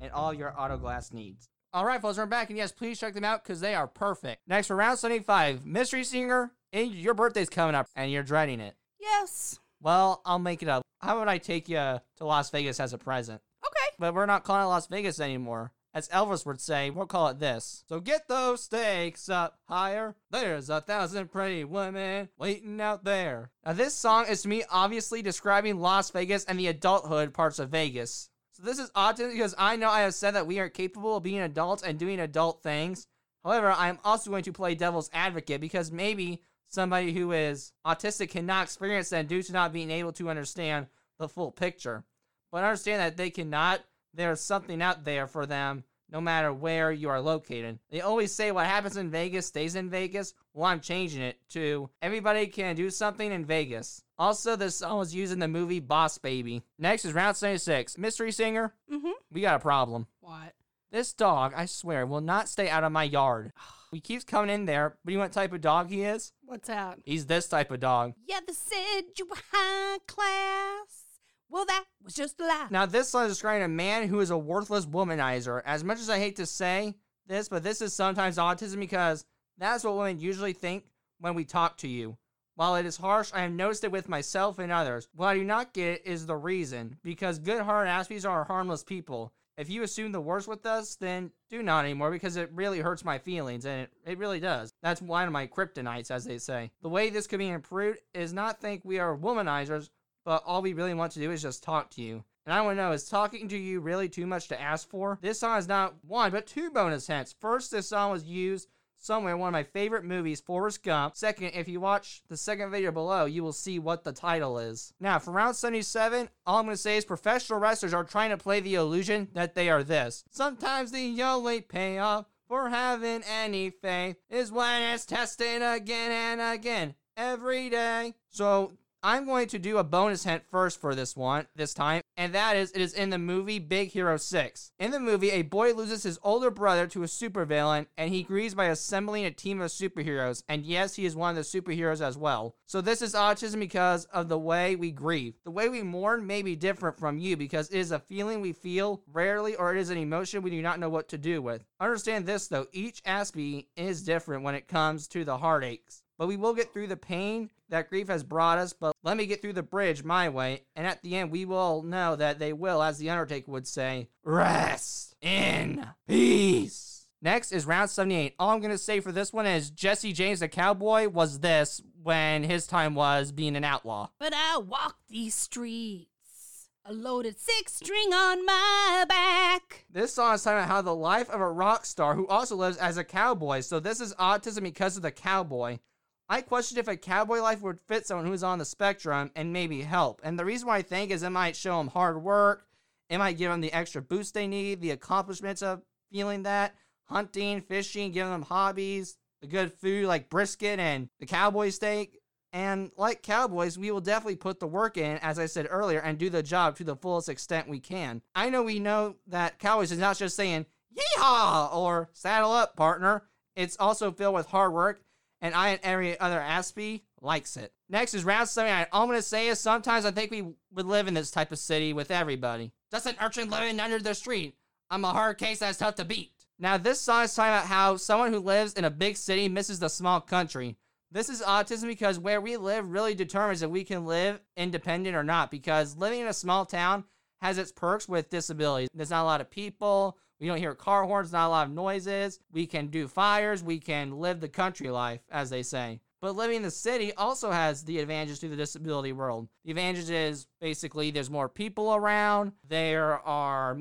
and all your auto glass needs. All right, folks, we're back, and yes, please check them out because they are perfect. Next, for round 75, Mystery Singer, and your birthday's coming up, and you're dreading it. Yes. Well, I'll make it up. How about I take you to Las Vegas as a present? Okay. But we're not calling it Las Vegas anymore. As Elvis would say, we'll call it this. So get those stakes up higher. There's a thousand pretty women waiting out there. Now, this song is to me obviously describing Las Vegas and the adulthood parts of Vegas. So this is odd because I know I have said that we are capable of being adults and doing adult things. However, I am also going to play devil's advocate because maybe somebody who is autistic cannot experience that due to not being able to understand the full picture. But understand that they cannot there's something out there for them no matter where you are located. They always say what happens in Vegas stays in Vegas. Well, I'm changing it to everybody can do something in Vegas. Also, this song was used in the movie Boss Baby. Next is round 76. Mystery singer, Mm-hmm. we got a problem. What? This dog, I swear, will not stay out of my yard. He keeps coming in there, but you know what type of dog he is? What's that? He's this type of dog. Yeah, they said you were high class. Well, that was just a lie. Now, this song is describing a man who is a worthless womanizer. As much as I hate to say this, but this is sometimes autism because that's what women usually think when we talk to you. While it is harsh, I have noticed it with myself and others. What I do not get is the reason, because good hearted Aspies are harmless people. If you assume the worst with us, then do not anymore because it really hurts my feelings, and it, it really does. That's one of my kryptonites, as they say. The way this could be improved is not think we are womanizers, but all we really want to do is just talk to you. And I want to know, is talking to you really too much to ask for? This song is not one, but two bonus hints. First, this song was used somewhere in one of my favorite movies, Forrest Gump. Second, if you watch the second video below, you will see what the title is. Now, for round 77, all I'm going to say is professional wrestlers are trying to play the illusion that they are this. Sometimes the only payoff for having any faith is when it's tested again and again every day. So I'm going to do a bonus hint first for this one, this time, and that is it is in the movie Big Hero 6. In the movie, a boy loses his older brother to a supervillain, and he grieves by assembling a team of superheroes, and yes, he is one of the superheroes as well. So this is autism because of the way we grieve. The way we mourn may be different from you because it is a feeling we feel rarely or it is an emotion we do not know what to do with. Understand this though, each Aspie is different when it comes to the heartaches. But we will get through the pain that grief has brought us, but let me get through the bridge my way, and at the end we will know that they will, as the Undertaker would say, rest in peace. Next is round 78. All I'm going to say for this one is Jesse James the Cowboy was this when his time was being an outlaw. But I walk these streets, a loaded six string on my back. This song is talking about how the life of a rock star who also lives as a cowboy. So this is autism because of the cowboy. I questioned if a cowboy life would fit someone who's on the spectrum and maybe help. And the reason why I think is it might show them hard work, it might give them the extra boost they need, the accomplishments of feeling that, hunting, fishing, giving them hobbies, the good food like brisket and the cowboy steak. And like cowboys, we will definitely put the work in, as I said earlier, and do the job to the fullest extent we can. I know we know that cowboys is not just saying, yeehaw, or saddle up, partner. It's also filled with hard work and I and every other Aspie likes it. Next is round 79. All I'm to say is sometimes I think we would live in this type of city with everybody. Just an urchin living under the street. I'm a hard case that's tough to beat. Now, this song is talking about how someone who lives in a big city misses the small country. This is autism because where we live really determines if we can live independent or not. Because living in a small town has its perks with disabilities. There's not a lot of people. We don't hear car horns, not a lot of noises. We can do fires. We can live the country life, as they say. But living in the city also has the advantages to the disability world. The advantage is basically there's more people around. There are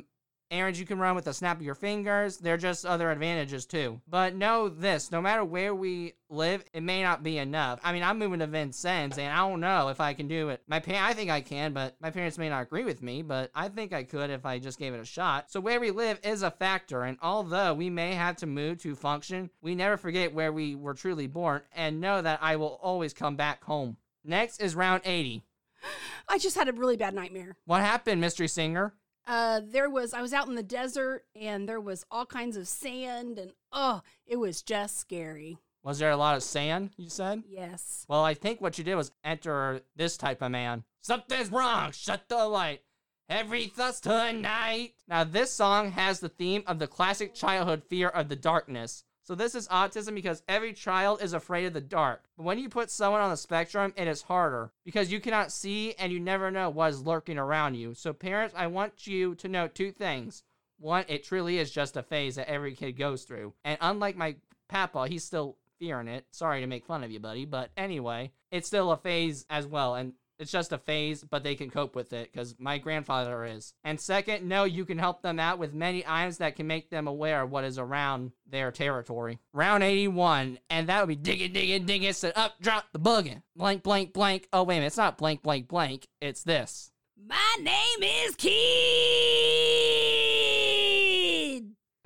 errands you can run with a snap of your fingers. There are just other advantages too. But know this no matter where we live, it may not be enough. I mean, I'm moving to Vincennes and I don't know if I can do it. My pa- I think I can, but my parents may not agree with me, but I think I could if I just gave it a shot. So where we live is a factor, and although we may have to move to function, we never forget where we were truly born and know that I will always come back home. Next is round 80. I just had a really bad nightmare. What happened, Mystery Singer? Uh, there was I was out in the desert and there was all kinds of sand and oh, it was just scary. Was there a lot of sand, you said? Yes. Well, I think what you did was enter this type of man. Something's wrong. Shut the light. Every tonight. Now, this song has the theme of the classic childhood fear of the darkness. So this is autism because every child is afraid of the dark. But when you put someone on the spectrum, it is harder because you cannot see and you never know what is lurking around you. So parents, I want you to know two things. One, it truly is just a phase that every kid goes through. And unlike my papa, he's still fearing it. Sorry to make fun of you, buddy, but anyway, it's still a phase as well. And it's just a phase, but they can cope with it because my grandfather is. And second, no, you can help them out with many items that can make them aware of what is around their territory. Round 81, and that would be digging, digging, digging, said up, drop the buggin'. Blank, blank, blank. Oh, wait a minute, it's not blank, blank, blank. It's this. My name is Kid.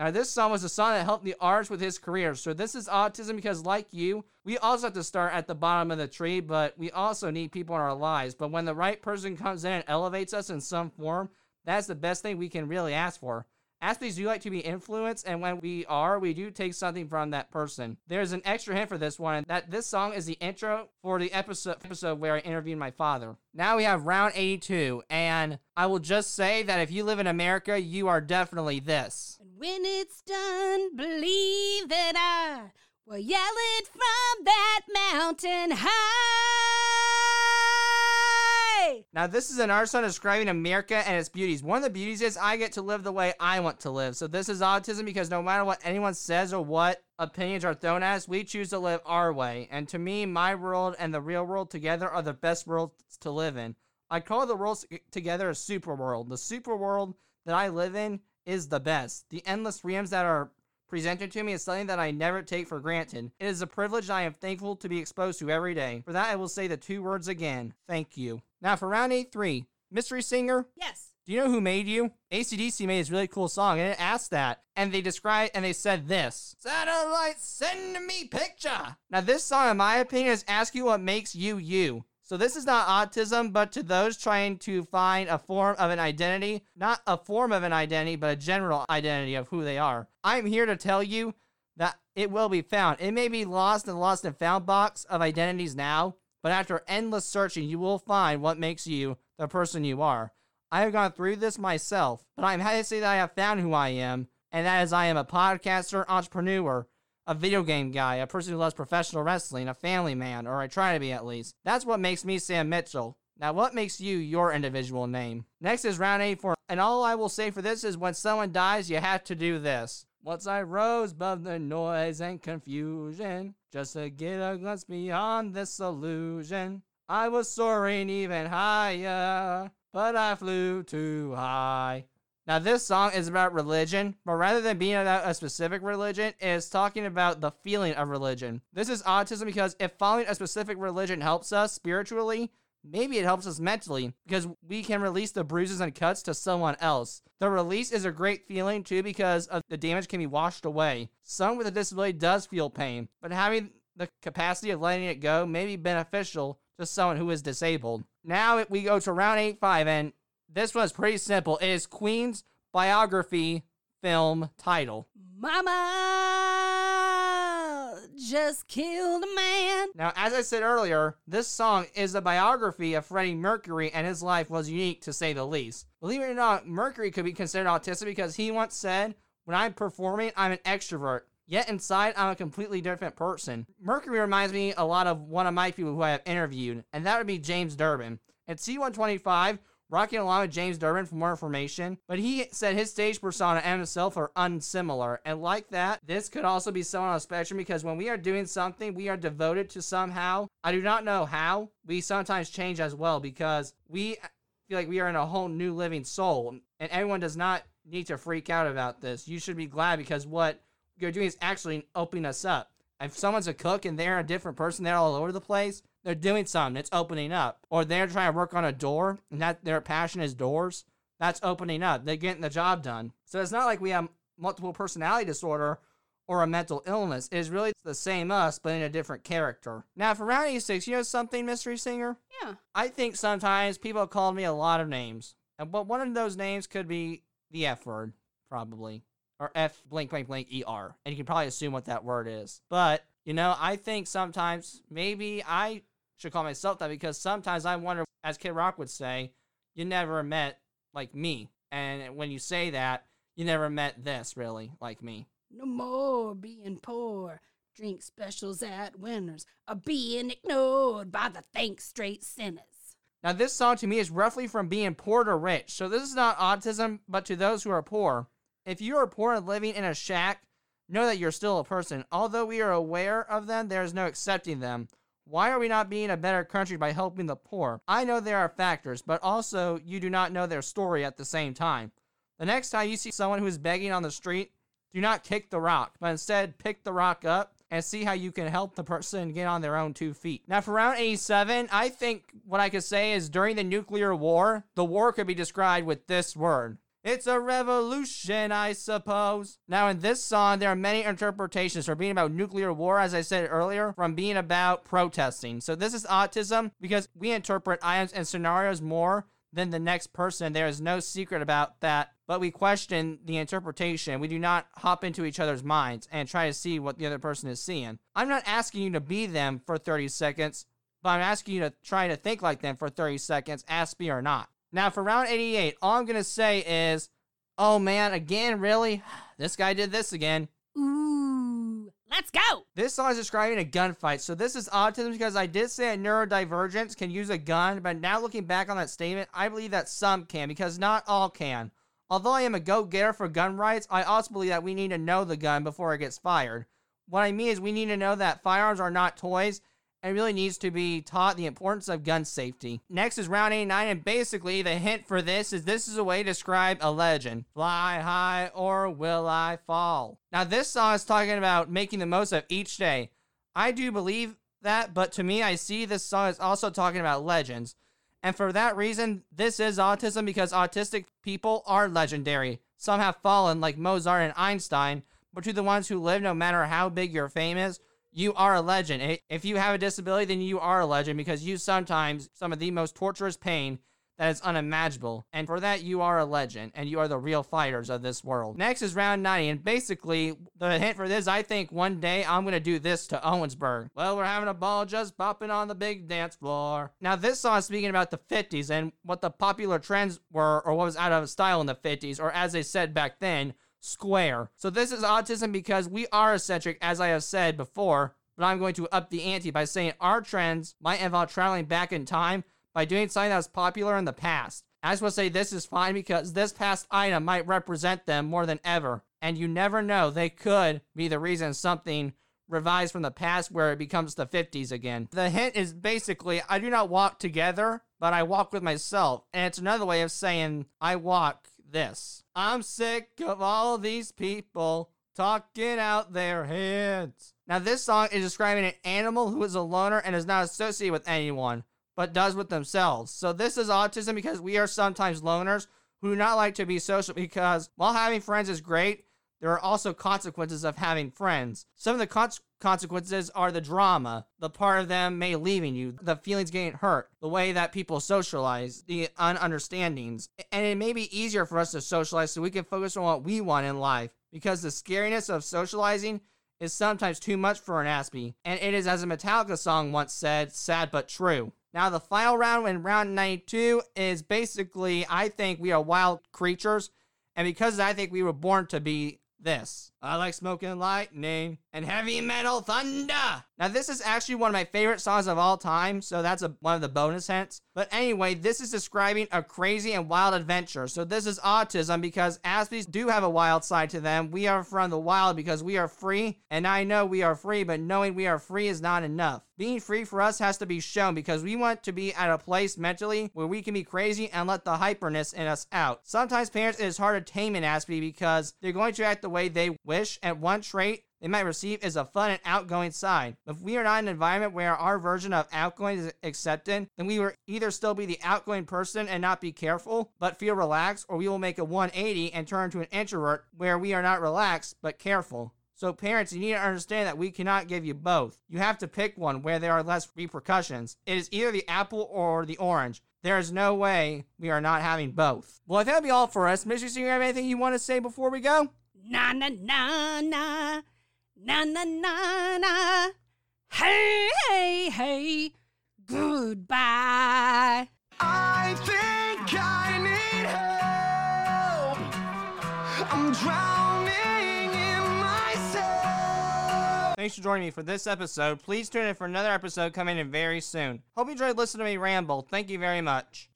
Now, this song was a song that helped the artist with his career. So, this is autism because, like you, we also have to start at the bottom of the tree, but we also need people in our lives. But when the right person comes in and elevates us in some form, that's the best thing we can really ask for. Aspies do like to be influenced, and when we are, we do take something from that person. There's an extra hint for this one that this song is the intro for the episode, episode where I interviewed my father. Now we have round 82, and I will just say that if you live in America, you are definitely this. When it's done, believe that I will yell it from that mountain high. Now, this is an art song describing America and its beauties. One of the beauties is I get to live the way I want to live. So, this is autism because no matter what anyone says or what opinions are thrown at us, we choose to live our way. And to me, my world and the real world together are the best worlds to live in. I call the worlds together a super world. The super world that I live in is the best. The endless realms that are presented to me is something that I never take for granted. It is a privilege I am thankful to be exposed to every day. For that, I will say the two words again thank you. Now, for round 8 3, Mystery Singer. Yes. Do you know who made you? ACDC made this really cool song, and it asked that. And they described, and they said this Satellite, send me picture. Now, this song, in my opinion, is asking you what makes you you. So this is not autism, but to those trying to find a form of an identity, not a form of an identity, but a general identity of who they are. I'm here to tell you that it will be found. It may be lost in the lost and found box of identities now, but after endless searching, you will find what makes you the person you are. I have gone through this myself, but I'm happy to say that I have found who I am, and that is I am a podcaster, entrepreneur, a video game guy, a person who loves professional wrestling, a family man, or I try to be at least. That's what makes me Sam Mitchell. Now, what makes you your individual name? Next is round 84, and all I will say for this is when someone dies, you have to do this. Once I rose above the noise and confusion, just to get a glimpse beyond this illusion. I was soaring even higher, but I flew too high. Now, this song is about religion, but rather than being about a specific religion, it is talking about the feeling of religion. This is autism because if following a specific religion helps us spiritually, maybe it helps us mentally because we can release the bruises and cuts to someone else. The release is a great feeling too because the damage can be washed away. Someone with a disability does feel pain, but having the capacity of letting it go may be beneficial to someone who is disabled. Now we go to round 8 5, and this one's pretty simple. It is Queen's biography film title. Mama just killed a man. Now, as I said earlier, this song is a biography of Freddie Mercury, and his life was unique to say the least. Believe it or not, Mercury could be considered autistic because he once said, When I'm performing, I'm an extrovert. Yet inside, I'm a completely different person. Mercury reminds me a lot of one of my people who I have interviewed, and that would be James Durbin. At C125, rocking along with James Durbin for more information, but he said his stage persona and himself are unsimilar. And like that, this could also be someone on a spectrum because when we are doing something, we are devoted to somehow. I do not know how. We sometimes change as well because we feel like we are in a whole new living soul, and everyone does not need to freak out about this. You should be glad because what you're doing is actually opening us up. If someone's a cook and they're a different person, they're all over the place, they're doing something, it's opening up. Or they're trying to work on a door and that their passion is doors, that's opening up. They're getting the job done. So it's not like we have multiple personality disorder or a mental illness. It is really the same us, but in a different character. Now, for round 86, you know something, Mystery Singer? Yeah. I think sometimes people have called me a lot of names. And but one of those names could be the F word, probably. Or F blank blank blank ER. And you can probably assume what that word is. But, you know, I think sometimes maybe I should call myself that because sometimes I wonder, as Kid Rock would say, you never met like me. And when you say that, you never met this really like me. No more being poor. Drink specials at winners are being ignored by the thanks straight sinners. Now, this song to me is roughly from being poor to rich. So, this is not autism, but to those who are poor. If you are poor and living in a shack, know that you're still a person. Although we are aware of them, there is no accepting them. Why are we not being a better country by helping the poor? I know there are factors, but also you do not know their story at the same time. The next time you see someone who is begging on the street, do not kick the rock, but instead pick the rock up and see how you can help the person get on their own two feet. Now, for round 87, I think what I could say is during the nuclear war, the war could be described with this word. It's a revolution, I suppose. Now, in this song, there are many interpretations from being about nuclear war, as I said earlier, from being about protesting. So, this is autism because we interpret items and scenarios more than the next person. There is no secret about that, but we question the interpretation. We do not hop into each other's minds and try to see what the other person is seeing. I'm not asking you to be them for 30 seconds, but I'm asking you to try to think like them for 30 seconds, ask me or not. Now, for round 88, all I'm going to say is, oh man, again, really? This guy did this again. Ooh, let's go! This song is describing a gunfight. So this is autism because I did say a neurodivergence can use a gun, but now looking back on that statement, I believe that some can because not all can. Although I am a go-getter for gun rights, I also believe that we need to know the gun before it gets fired. What I mean is we need to know that firearms are not toys and really needs to be taught the importance of gun safety. Next is round 89, and basically the hint for this is this is a way to describe a legend. Fly high or will I fall? Now this song is talking about making the most of each day. I do believe that, but to me I see this song is also talking about legends. And for that reason, this is autism because autistic people are legendary. Some have fallen like Mozart and Einstein, but to the ones who live no matter how big your fame is, you are a legend. If you have a disability, then you are a legend because you sometimes some of the most torturous pain that is unimaginable. And for that, you are a legend and you are the real fighters of this world. Next is round 90. And basically, the hint for this, I think one day I'm going to do this to Owensboro. Well, we're having a ball just popping on the big dance floor. Now, this song is speaking about the 50s and what the popular trends were or what was out of style in the 50s, or as they said back then, square. So this is autism because we are eccentric, as I have said before, but I'm going to up the ante by saying our trends might involve traveling back in time by doing something that was popular in the past. I just want to say this is fine because this past item might represent them more than ever. And you never know, they could be the reason something revised from the past where it becomes the 50s again. The hint is basically I do not walk together, but I walk with myself. And it's another way of saying I walk this. I'm sick of all these people talking out their heads. Now, this song is describing an animal who is a loner and is not associated with anyone, but does with themselves. So, this is autism because we are sometimes loners who do not like to be social because while having friends is great, there are also consequences of having friends. Some of the con- consequences are the drama, the part of them may leaving you, the feelings getting hurt, the way that people socialize, the ununderstandings. And it may be easier for us to socialize so we can focus on what we want in life because the scariness of socializing is sometimes too much for an Aspie. And it is, as a Metallica song once said, sad but true. Now, the final round in round 92 is basically, I think we are wild creatures. And because I think we were born to be this. I like smoking lightning and heavy metal thunder. Now, this is actually one of my favorite songs of all time, so that's a, one of the bonus hints. But anyway, this is describing a crazy and wild adventure. So this is autism because Aspies do have a wild side to them. We are from the wild because we are free, and I know we are free, but knowing we are free is not enough. Being free for us has to be shown because we want to be at a place mentally where we can be crazy and let the hyperness in us out. Sometimes parents, it is hard to tame an Aspie because they're going to act the way they wish, and one trait they might receive is a fun and outgoing side. If we are not in an environment where our version of outgoing is accepted, then we will either still be the outgoing person and not be careful, but feel relaxed, or we will make a 180 and turn into an introvert where we are not relaxed, but careful. So, parents, you need to understand that we cannot give you both. You have to pick one where there are less repercussions. It is either the apple or the orange. There is no way we are not having both. Well, I think that'll be all for us, Mr. Singer, have anything you want to say before we go? Na na na na. Na na na na. Hey, hey, hey. Goodbye. I think I need help. I'm drowning in my Thanks for joining me for this episode. Please tune in for another episode coming in very soon. Hope you enjoyed listening to me ramble. Thank you very much.